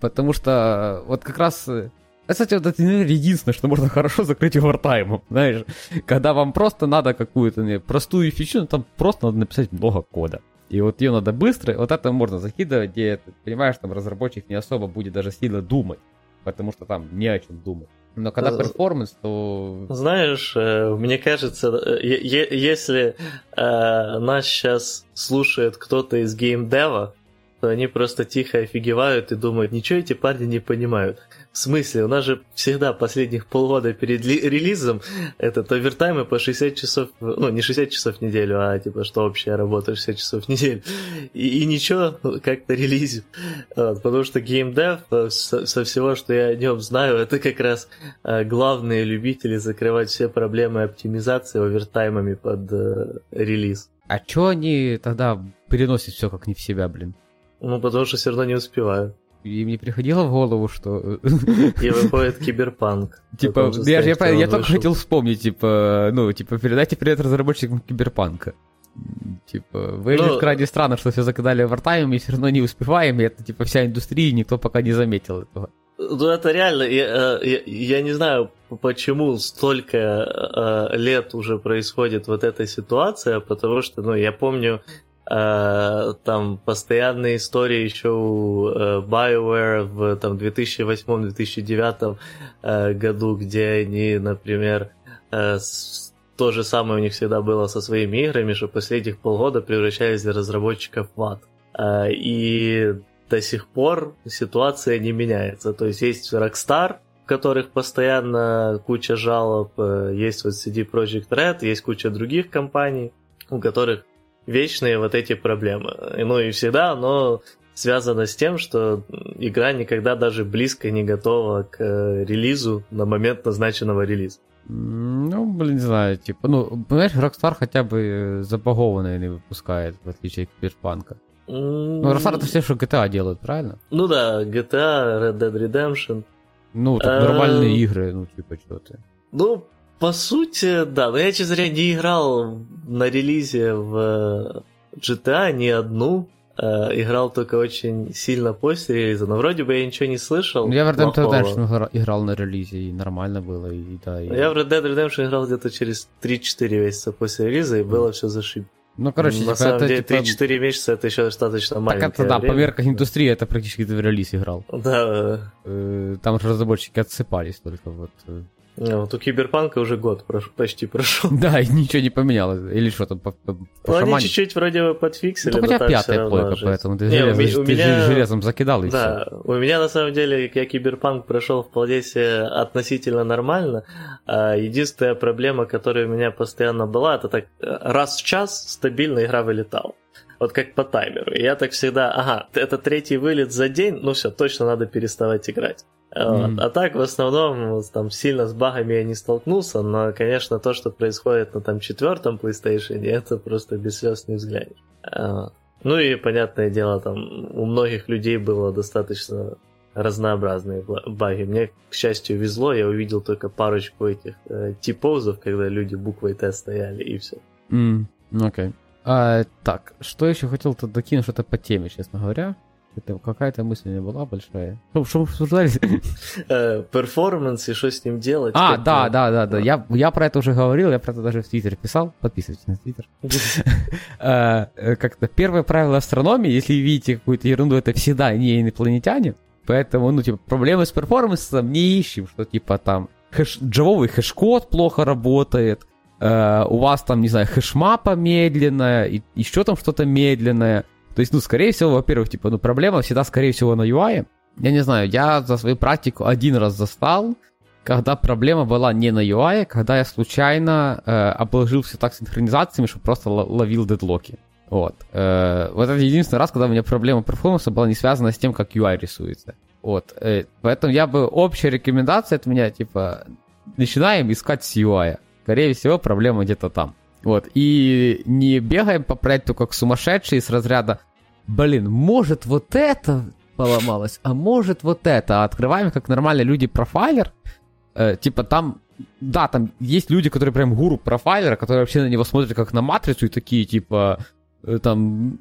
Потому что вот как раз э, кстати, вот это, наверное, единственное, что можно хорошо закрыть овертаймом. Знаешь, когда вам просто надо какую-то не, простую фичу, ну, там просто надо написать много кода. И вот ее надо быстро, вот это можно закидывать, где, ты понимаешь, там разработчик не особо будет даже сильно думать, потому что там не о чем думать. Но когда э, перформанс, то...
Знаешь, э, мне кажется, э, если нас сейчас слушает кто-то из геймдева, то они просто тихо офигевают и думают, ничего эти парни не понимают. В смысле? У нас же всегда последних полгода перед ли- релизом этот овертаймы по 60 часов, ну не 60 часов в неделю, а типа что общая работа 60 часов в неделю. И, и ничего, как-то релизим. Вот, потому что геймдев, э, со, со всего, что я о нем знаю, это как раз э, главные любители закрывать все проблемы оптимизации овертаймами под э, релиз.
А чё они тогда переносят все как не в себя, блин?
Ну, потому что все равно не успеваю.
И мне приходило в голову, что...
И выходит киберпанк.
Типа, я, я, я, я только хотел вспомнить, типа, ну, типа, передайте привет разработчикам киберпанка. Типа, выглядит ну, крайне странно, что все закидали овертайм и все равно не успеваем, и это, типа, вся индустрия, никто пока не заметил этого.
Ну, это реально, я, э, я, я не знаю, почему столько э, лет уже происходит вот эта ситуация, потому что, ну, я помню, Uh, там постоянные истории еще у uh, BioWare в там, 2008-2009 uh, году, где они, например, то же самое у них всегда было со своими играми, что последних полгода превращались для разработчиков в ад. И до сих пор ситуация не меняется. То есть есть Rockstar, в которых постоянно куча жалоб, есть вот CD Projekt Red, есть куча других компаний, у которых вечные вот эти проблемы. Ну и всегда оно связано с тем, что игра никогда даже близко не готова к э, релизу на момент назначенного релиза.
Ну, блин, не знаю, типа, ну, понимаешь, Rockstar хотя бы забагованные не выпускает, в отличие от Киберпанка. Mm. Ну, Rockstar это все, что GTA делают, правильно?
Ну да, GTA, Red Dead Redemption.
Ну, так нормальные uh... игры, ну, типа, что ты.
Ну, по сути, да. Но я, честно говоря, не играл на релизе в GTA ни одну. Э, играл только очень сильно после релиза, но вроде бы я ничего не слышал.
Я в Red Dead Redemption играл на релизе, и нормально было, и да. И...
Я в Red Dead Redemption играл где-то через 3-4 месяца после релиза, и было все зашиб.
Ну, короче,
на типа, самом это, деле, типа... 3-4 месяца это еще достаточно маленькое
Так это, да, время. по меркам индустрии это практически ты в релиз играл.
Да.
Э, там же разработчики отсыпались только вот. Э.
Вот у Киберпанка уже год прош... почти прошел.
Да, и ничего не поменялось. Или что там по, по,
ну, они чуть-чуть вроде бы подфиксили.
Ну, хотя пятая плойка, поэтому ты, не, железом, у меня... ты железом закидал и
да, все. у меня на самом деле, я Киберпанк прошел вполне себе относительно нормально. А единственная проблема, которая у меня постоянно была, это так раз в час стабильно игра вылетала вот как по таймеру. И я так всегда, ага, это третий вылет за день, ну все, точно надо переставать играть. Mm-hmm. А так, в основном, там сильно с багами я не столкнулся, но, конечно, то, что происходит на там четвертом PlayStation, это просто без слез не взглянешь. А, ну и, понятное дело, там у многих людей было достаточно разнообразные баги. Мне, к счастью, везло, я увидел только парочку этих э, типозов, когда люди буквой Т стояли, и все.
Mm, окей. Okay. А, так, что еще хотел-то докинуть что-то по теме, честно говоря. Это какая-то мысль не была большая. Что, что мы обсуждали?
Э, performance и что с ним делать.
А, да, да, да, да. Я, я про это уже говорил, я про это даже в Твиттере писал. Подписывайтесь на Твиттер. Э, э, как-то первое правило астрономии, если видите какую-то ерунду, это всегда не инопланетяне. Поэтому, ну, типа, проблемы с performance'ом не ищем, что, типа, там, хэш, джавовый хэш-код плохо работает, у вас там, не знаю, хэшмапа медленная, и еще там что-то медленное. То есть, ну, скорее всего, во-первых, типа, ну, проблема всегда, скорее всего, на UI. Я не знаю, я за свою практику один раз застал, когда проблема была не на UI, когда я случайно э, обложил все так синхронизациями, что просто ловил дедлоки. Вот. Э, вот это единственный раз, когда у меня проблема перформанса была не связана с тем, как UI рисуется. Вот. Э, поэтому я бы общая рекомендация от меня, типа, начинаем искать с UI. Скорее всего, проблема где-то там. Вот. И не бегаем по проекту как сумасшедшие с разряда блин, может вот это поломалось, а может вот это. А открываем как нормальные люди профайлер. Э, типа там, да, там есть люди, которые прям гуру профайлера, которые вообще на него смотрят как на матрицу и такие, типа, э, там,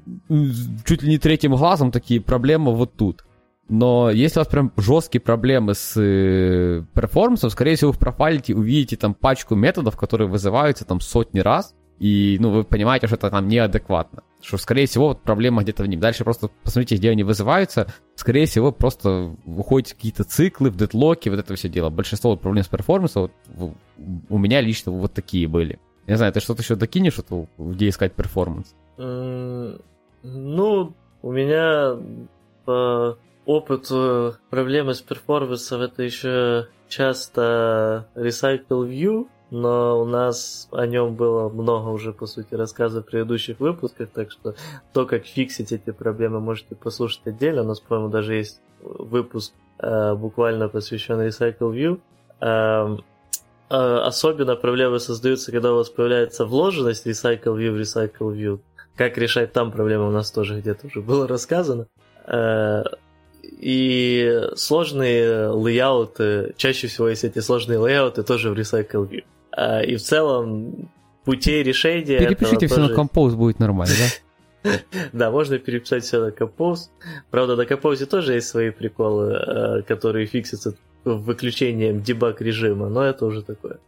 чуть ли не третьим глазом такие, проблемы вот тут. Но если у вас прям жесткие проблемы с э, перформансом, скорее всего, вы в профайлите увидите там пачку методов, которые вызываются там сотни раз, и, ну, вы понимаете, что это там неадекватно. Что, скорее всего, вот проблема где-то в нем. Дальше просто посмотрите, где они вызываются. Скорее всего, просто выходят какие-то циклы в дедлоке, вот это все дело. Большинство вот проблем с перформансом вот, у меня лично вот такие были. Не знаю, ты что-то еще докинешь, что где искать перформанс?
Ну, у меня по опыту проблемы с перформансом это еще часто Recycle View, но у нас о нем было много уже, по сути, рассказов в предыдущих выпусках, так что то, как фиксить эти проблемы, можете послушать отдельно. У нас, по-моему, даже есть выпуск э, буквально посвященный Recycle View. Э, э, особенно проблемы создаются, когда у вас появляется вложенность Recycle View в Recycle View. Как решать там проблемы у нас тоже где-то уже было рассказано. Э, и сложные лейауты, чаще всего есть эти сложные лейауты тоже в Recycle View. А, и в целом путей решения...
Перепишите все тоже... на Compose, будет нормально, да?
Да, можно переписать все на Compose. Правда, на Compose тоже есть свои приколы, а, которые фиксятся выключением дебаг режима, но это уже такое.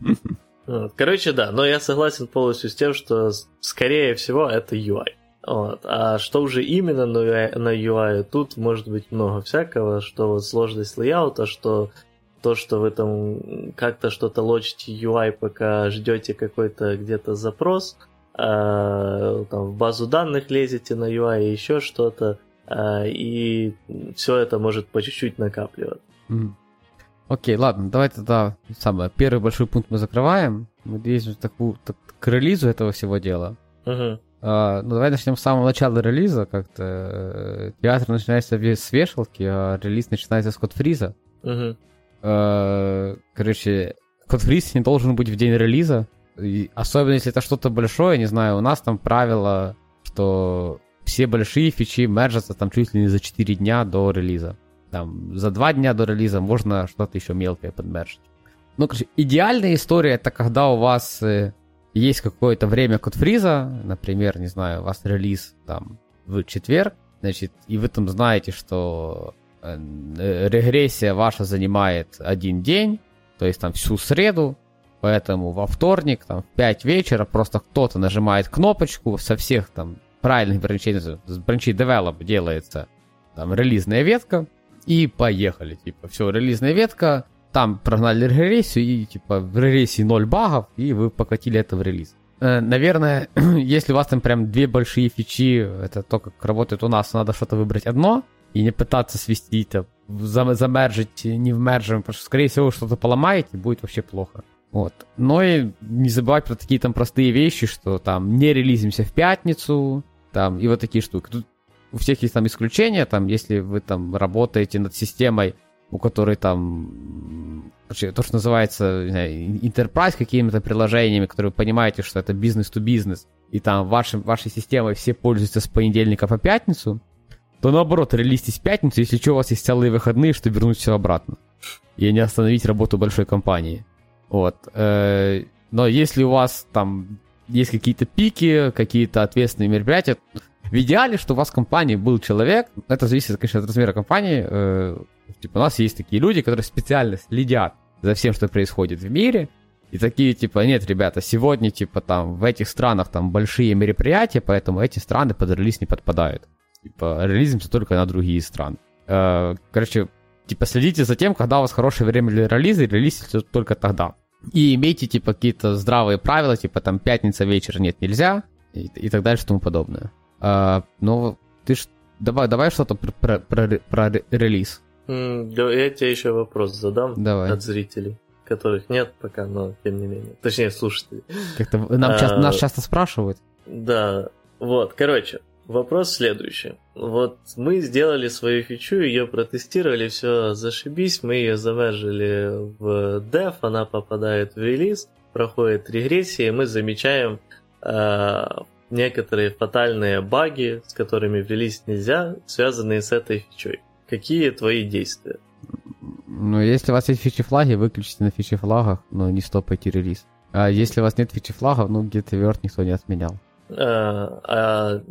Короче, да, но я согласен полностью с тем, что скорее всего это UI. Вот. А что уже именно на UI, на UI, тут может быть много всякого, что вот сложность лейаута, что то, что вы там как-то что-то лочите UI, пока ждете какой-то где-то запрос, э, там в базу данных лезете на UI и еще что-то, э, и все это может по чуть-чуть накапливать. Mm.
Окей, ладно, давай тогда самое, первый большой пункт мы закрываем. Мы движемся такую, так, к релизу этого всего дела. Uh-huh. Uh, ну, давай начнем с самого начала релиза. Как-то э, театр начинается с вешалки, а релиз начинается с код фриза. Uh-huh. Короче, код фриз не должен быть в день релиза. И особенно если это что-то большое, не знаю, у нас там правило, что все большие фичи мержатся там чуть ли не за 4 дня до релиза. Там за 2 дня до релиза можно что-то еще мелкое подмержить. Ну, короче, идеальная история это когда у вас э, есть какое-то время код фриза, например, не знаю, у вас релиз там в четверг, значит, и вы там знаете, что Э, регрессия ваша занимает один день, то есть там всю среду, поэтому во вторник, там, в 5 вечера просто кто-то нажимает кнопочку, со всех там правильных бранчей, с бранчей develop делается там релизная ветка, и поехали, типа, все, релизная ветка, там прогнали регрессию, и типа в регрессии 0 багов, и вы покатили это в релиз. Э, наверное, если у вас там прям две большие фичи, это то, как работает у нас, надо что-то выбрать одно, и не пытаться свести это, замержить не вмержим, потому что, скорее всего, что-то поломаете, будет вообще плохо. Вот. Но и не забывать про такие там простые вещи, что там не релизимся в пятницу, там, и вот такие штуки. Тут у всех есть там исключения, там, если вы там работаете над системой, у которой там то, что называется знаю, какими-то приложениями, которые вы понимаете, что это бизнес-то-бизнес, и там вашим, вашей системой все пользуются с понедельника по пятницу, то наоборот, релизьтесь в пятницу, если что, у вас есть целые выходные, чтобы вернуть все обратно. И не остановить работу большой компании. Вот. Э, но если у вас там есть какие-то пики, какие-то ответственные мероприятия, в идеале, что у вас в компании был человек, это зависит, конечно, от размера компании, э, типа у нас есть такие люди, которые специально следят за всем, что происходит в мире, и такие, типа, нет, ребята, сегодня, типа, там, в этих странах там большие мероприятия, поэтому эти страны под релиз не подпадают типа, релизимся только на другие страны. Э, короче, типа, следите за тем, когда у вас хорошее время для релиза, и релизите только тогда. И имейте, типа, какие-то здравые правила, типа, там, пятница вечер нет, нельзя, и, и так далее, и тому подобное. Э, но ты ж, давай, давай что-то про, про, про, про релиз.
Я тебе еще вопрос задам
Давай.
от зрителей, которых нет пока, но тем не менее. Точнее, слушателей.
Как-то нам а, часто, нас часто спрашивают.
Да, вот, короче, вопрос следующий. Вот мы сделали свою фичу, ее протестировали, все зашибись, мы ее замержили в dev, она попадает в релиз, проходит регрессия, и мы замечаем э, некоторые фатальные баги, с которыми в релиз нельзя, связанные с этой фичой. Какие твои действия?
Ну, если у вас есть фичи-флаги, выключите на фичи-флагах, но не стопайте релиз. А если у вас нет фичи-флагов, ну, где-то верт никто не отменял.
А, а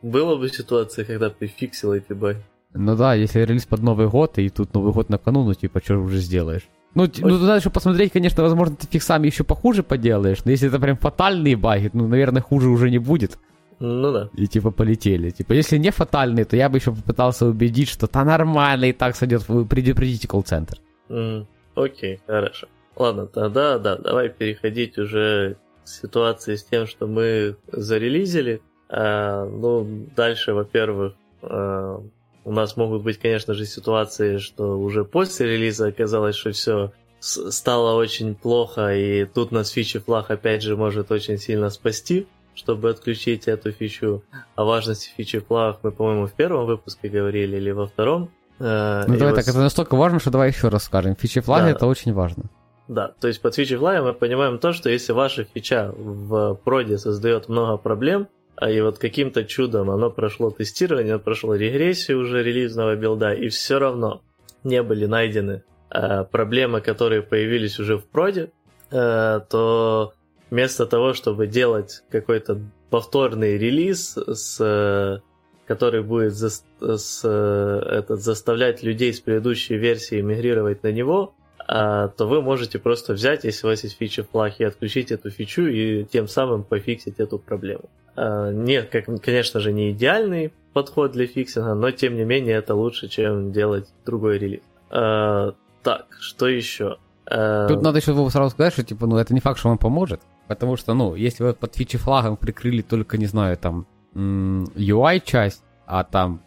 была бы ситуация, когда ты фиксил эти баги?
Ну да, если релиз под Новый год, и тут Новый год на кону, ну типа, что уже сделаешь? Ну, Очень... ну, надо еще посмотреть, конечно, возможно, ты фиксами еще похуже поделаешь, но если это прям фатальные баги, ну, наверное, хуже уже не будет.
Ну да.
И типа полетели. Типа, если не фатальные, то я бы еще попытался убедить, что та нормально и так сойдет. Вы предупредите колл-центр.
Mm, окей, хорошо. Ладно, тогда да, давай переходить уже к ситуации с тем, что мы зарелизили. А, ну, дальше, во-первых, а, у нас могут быть, конечно же, ситуации, что уже после релиза оказалось, что все стало очень плохо, и тут нас фичи флаг опять же может очень сильно спасти чтобы отключить эту фичу. О важности фичи флаг мы, по-моему, в первом выпуске говорили или во втором.
Э, ну давай вот... так, это настолько важно, что давай еще раз скажем. Фичи флага да. это очень важно.
Да, то есть под фичи флага мы понимаем то, что если ваша фича в проде создает много проблем, а и вот каким-то чудом оно прошло тестирование, оно прошло регрессию уже релизного билда, и все равно не были найдены э, проблемы, которые появились уже в проде, э, то вместо того, чтобы делать какой-то повторный релиз, с, который будет за, с, этот, заставлять людей с предыдущей версии мигрировать на него, а, то вы можете просто взять, если у вас есть feature flag, и отключить эту фичу и тем самым пофиксить эту проблему. А, нет, как, конечно же, не идеальный подход для фиксинга, но тем не менее это лучше, чем делать другой релиз. А, так, что еще?
Тут надо еще сразу сказать, что типа, ну это не факт, что вам поможет. Потому что, ну, если вы под фичи флагом прикрыли только, не знаю, там, UI-часть, а там,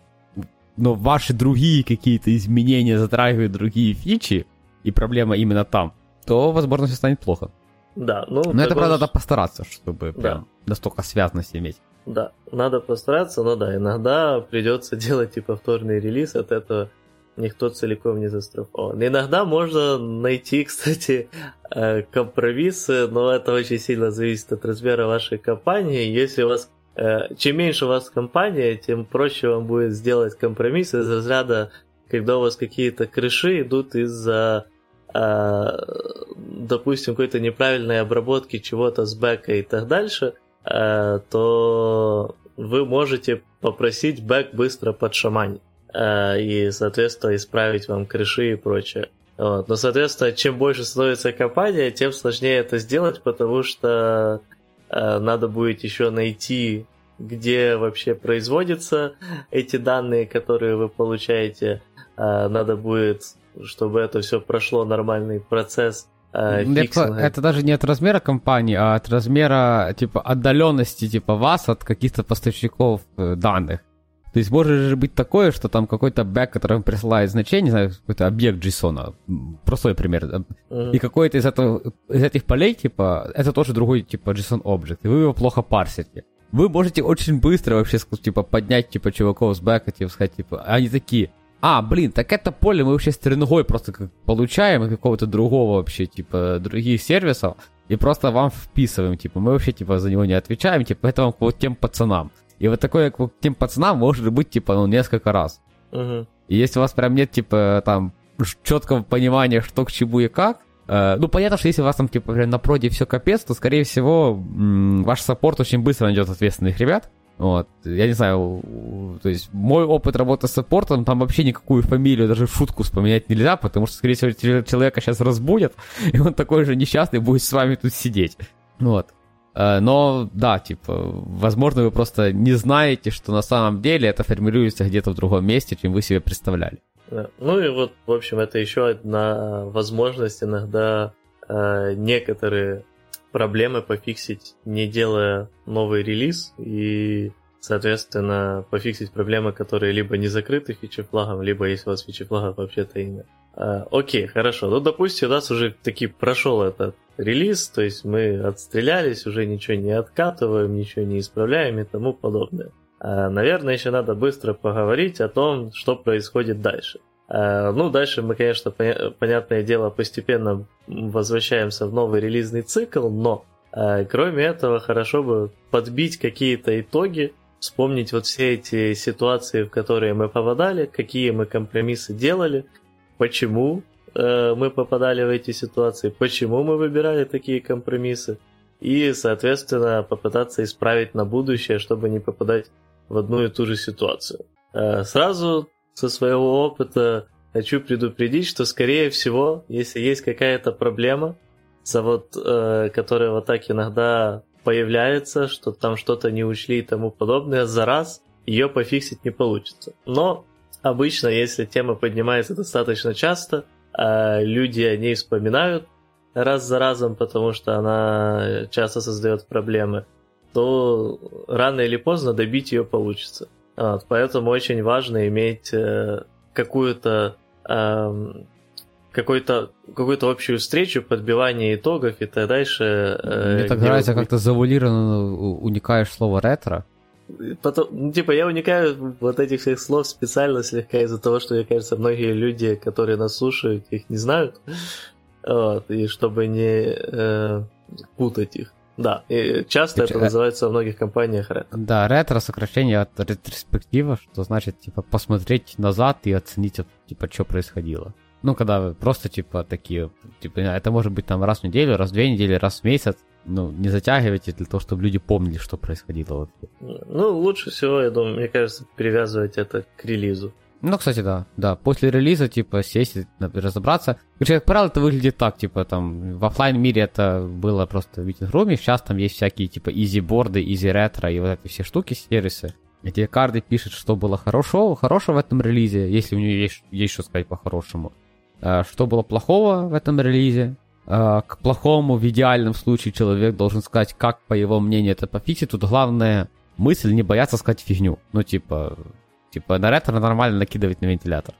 но ваши другие какие-то изменения затрагивают другие фичи, и проблема именно там, то, возможно, все станет плохо.
Да, ну...
Но это, правда, надо постараться, чтобы да. прям настолько связность иметь.
Да, надо постараться, но да, иногда придется делать и повторный релиз от этого никто целиком не застрахован. Иногда можно найти, кстати, э, компромиссы, но это очень сильно зависит от размера вашей компании. Если у вас э, чем меньше у вас компания, тем проще вам будет сделать компромисс из разряда, когда у вас какие-то крыши идут из-за э, допустим, какой-то неправильной обработки чего-то с бэка и так дальше, то вы можете попросить бэк быстро подшаманить. Э, и, соответственно, исправить вам крыши и прочее. Вот. Но, соответственно, чем больше становится компания, тем сложнее это сделать, потому что э, надо будет еще найти, где вообще производятся эти данные, которые вы получаете. Э, надо будет, чтобы это все прошло нормальный процесс
э, это, это даже не от размера компании, а от размера типа отдаленности типа вас от каких-то поставщиков э, данных. То есть может же быть такое, что там какой-то бэк, который присылает значение, не знаю, какой-то объект JSON, простой пример, mm-hmm. и какой-то из, этого, из этих полей, типа, это тоже другой, типа, JSON объект, и вы его плохо парсите. Вы можете очень быстро вообще, типа, поднять, типа, чуваков с бэка, типа, сказать, типа, они такие, а, блин, так это поле мы вообще стрингой просто как получаем из какого-то другого вообще, типа, других сервисов, и просто вам вписываем, типа, мы вообще, типа, за него не отвечаем, типа, это вам вот тем пацанам. И вот такое, как тем пацанам, может быть, типа, ну, несколько раз.
Угу.
И если у вас прям нет, типа, там, четкого понимания, что к чему и как, э, ну, понятно, что если у вас там, типа, на проде все капец, то, скорее всего, м- ваш саппорт очень быстро найдет ответственных ребят. Вот, я не знаю, то есть мой опыт работы с саппортом, там вообще никакую фамилию, даже шутку вспоминать нельзя, потому что, скорее всего, человека сейчас разбудят, и он такой же несчастный будет с вами тут сидеть. Вот. Э, но да, типа, возможно, вы просто не знаете, что на самом деле это формируется где-то в другом месте, чем вы себе представляли.
Ну и вот, в общем, это еще одна возможность иногда э, некоторые проблемы пофиксить, не делая новый релиз и соответственно, пофиксить проблемы, которые либо не закрыты фичи-флагом, либо если у вас фичи-флагов вообще-то и нет. А, окей, хорошо. Ну, допустим, у нас уже таки прошел этот релиз, то есть мы отстрелялись, уже ничего не откатываем, ничего не исправляем и тому подобное. А, наверное, еще надо быстро поговорить о том, что происходит дальше. А, ну, дальше мы, конечно, понятное дело, постепенно возвращаемся в новый релизный цикл, но кроме этого, хорошо бы подбить какие-то итоги, вспомнить вот все эти ситуации, в которые мы попадали, какие мы компромиссы делали, почему э, мы попадали в эти ситуации, почему мы выбирали такие компромиссы, и, соответственно, попытаться исправить на будущее, чтобы не попадать в одну и ту же ситуацию. Э, сразу со своего опыта хочу предупредить, что, скорее всего, если есть какая-то проблема, за вот, э, которая вот так иногда появляется, что там что-то не учли и тому подобное, за раз ее пофиксить не получится. Но обычно, если тема поднимается достаточно часто, э, люди о ней вспоминают раз за разом, потому что она часто создает проблемы, то рано или поздно добить ее получится. Вот, поэтому очень важно иметь э, какую-то э, какой-то, какую-то общую встречу, подбивание итогов и так дальше.
Э, Мне так нравится, как ты завуалированно уникаешь слово ретро.
Потом, ну, типа, я уникаю вот этих всех слов специально слегка из-за того, что, мне кажется, многие люди, которые нас слушают, их не знают. Вот, и чтобы не э, путать их. Да, и часто это э, называется в многих компаниях ретро.
Да, ретро сокращение от ретроспектива, что значит, типа, посмотреть назад и оценить, типа, что происходило. Ну, когда просто, типа, такие, типа, это может быть там раз в неделю, раз в две недели, раз в месяц. Ну, не затягивайте для того, чтобы люди помнили, что происходило.
Ну, лучше всего, я думаю, мне кажется, привязывать это к релизу.
Ну, кстати, да, да. После релиза, типа, сесть, разобраться. Короче, как правило, это выглядит так, типа, там, в офлайн мире это было просто в meeting room'е, сейчас там есть всякие, типа, easy-борды, EasyRetro и вот эти все штуки, сервисы, где каждый пишет, что было хорошо, хорошего в этом релизе, если у него есть, есть что сказать по-хорошему. А, что было плохого в этом релизе, а, к плохому в идеальном случае человек должен сказать, как, по его мнению, это пофиксить. Тут главная мысль не бояться сказать фигню. Ну, типа, Типа на ретро нормально накидывать на вентилятор.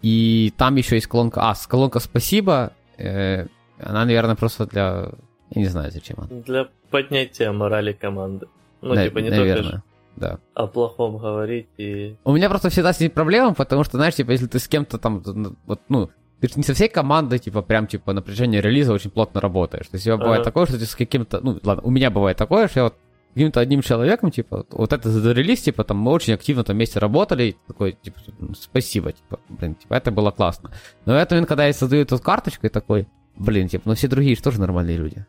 И там еще есть колонка... А, колонка «Спасибо». Э, она, наверное, просто для... Я не знаю, зачем она.
Для поднятия морали команды. Ну,
на, типа, не наверное. только да.
о плохом говорить и...
У меня просто всегда с ней проблема, потому что, знаешь, типа, если ты с кем-то там, вот, ну, ты же не со всей командой, типа, прям, типа, напряжение релиза очень плотно работаешь. То есть, у тебя бывает такое, что ты с каким-то, ну, ладно, у меня бывает такое, что я вот каким-то одним человеком, типа, вот это зарелиз, типа, там, мы очень активно там вместе работали, такой, типа, спасибо, типа, блин, типа, это было классно. Но в этот момент, когда я создаю эту карточку, и такой, блин, типа, ну все другие же тоже нормальные люди.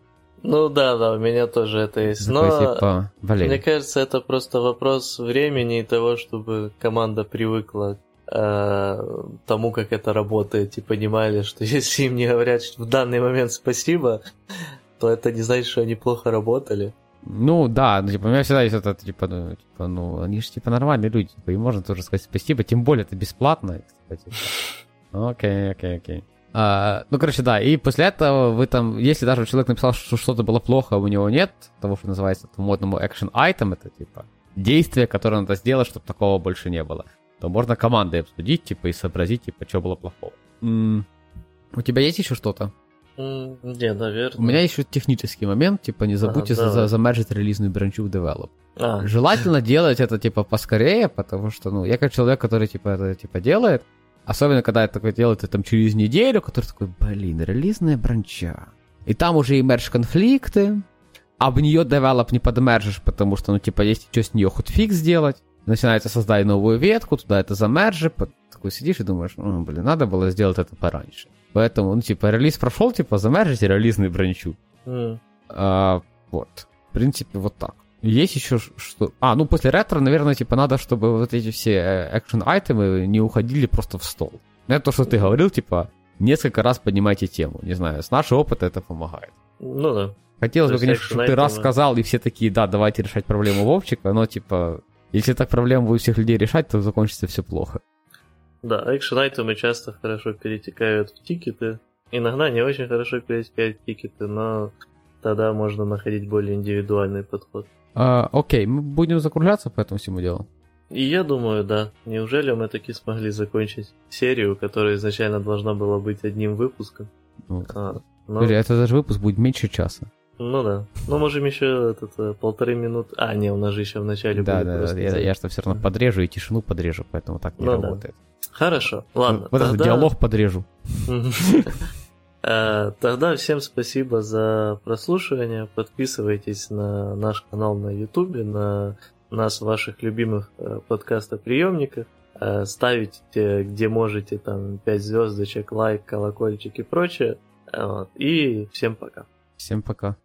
Ну да, да, у меня тоже это есть. Но типа, мне кажется, это просто вопрос времени и того, чтобы команда привыкла э, тому, как это работает, и понимали, что если им не говорят в данный момент спасибо, то это не значит, что они плохо работали.
Ну да, ну, типа, у меня всегда есть это, типа, ну, типа, ну, они же типа нормальные люди, типа, им можно тоже сказать спасибо, тем более это бесплатно, кстати. Окей, окей, окей. А, ну, короче, да, и после этого вы там, если даже человек написал, что что-то было плохо, а у него нет того, что называется по модному action item, это типа действие, которое надо сделать, чтобы такого больше не было, то можно командой обсудить, типа, и сообразить, типа, что было плохого. М-м- у тебя есть еще что-то?
Не, наверное.
У меня еще технический момент, типа не забудьте а, за, замержить релизную бранчу в Develop. А. Желательно делать это типа поскорее, потому что, ну, я как человек, который типа это типа делает, особенно когда это такое делает там через неделю, который такой, блин, релизная бранча. И там уже и мерж конфликты, а нее Develop не подмержишь, потому что, ну, типа, есть что с нее хотфикс сделать. Начинается создать новую ветку, туда это замержи, такой сидишь и думаешь, ну, блин, надо было сделать это пораньше. Поэтому, ну, типа, релиз прошел, типа, замержите релизный брончу. Mm. А, вот. В принципе, вот так. Есть еще что... А, ну, после ретро, наверное, типа, надо, чтобы вот эти все экшен-айтемы не уходили просто в стол. Ну, это то, что ты говорил, типа, несколько раз поднимайте тему. Не знаю, с нашего опыта это помогает.
Ну да.
Хотелось бы, конечно, чтобы ты раз сказал, и все такие, да, давайте решать проблему Вовчика, но, типа, если так проблему будет всех людей решать, то закончится все плохо.
Да, экшен-айтемы часто хорошо перетекают в тикеты. Иногда не очень хорошо перетекают в тикеты, но тогда можно находить более индивидуальный подход.
А, окей, мы будем закругляться по этому всему делу?
И я думаю, да. Неужели мы таки смогли закончить серию, которая изначально должна была быть одним выпуском?
Ну, а, но... Это даже выпуск будет меньше часа.
Ну да. Ну, можем еще этот, э, полторы минуты. А, не, у нас же еще в начале
Да, да, да. Я, я что все равно подрежу и тишину подрежу, поэтому так не ну, работает. Да.
Хорошо, ладно.
Вот тогда... этот диалог подрежу.
Э, тогда всем спасибо за прослушивание. Подписывайтесь на наш канал на YouTube, на нас в ваших любимых э, подкастоприемниках. Ставите, где можете, там, 5 звездочек, лайк, колокольчик и прочее. И всем пока.
Всем пока.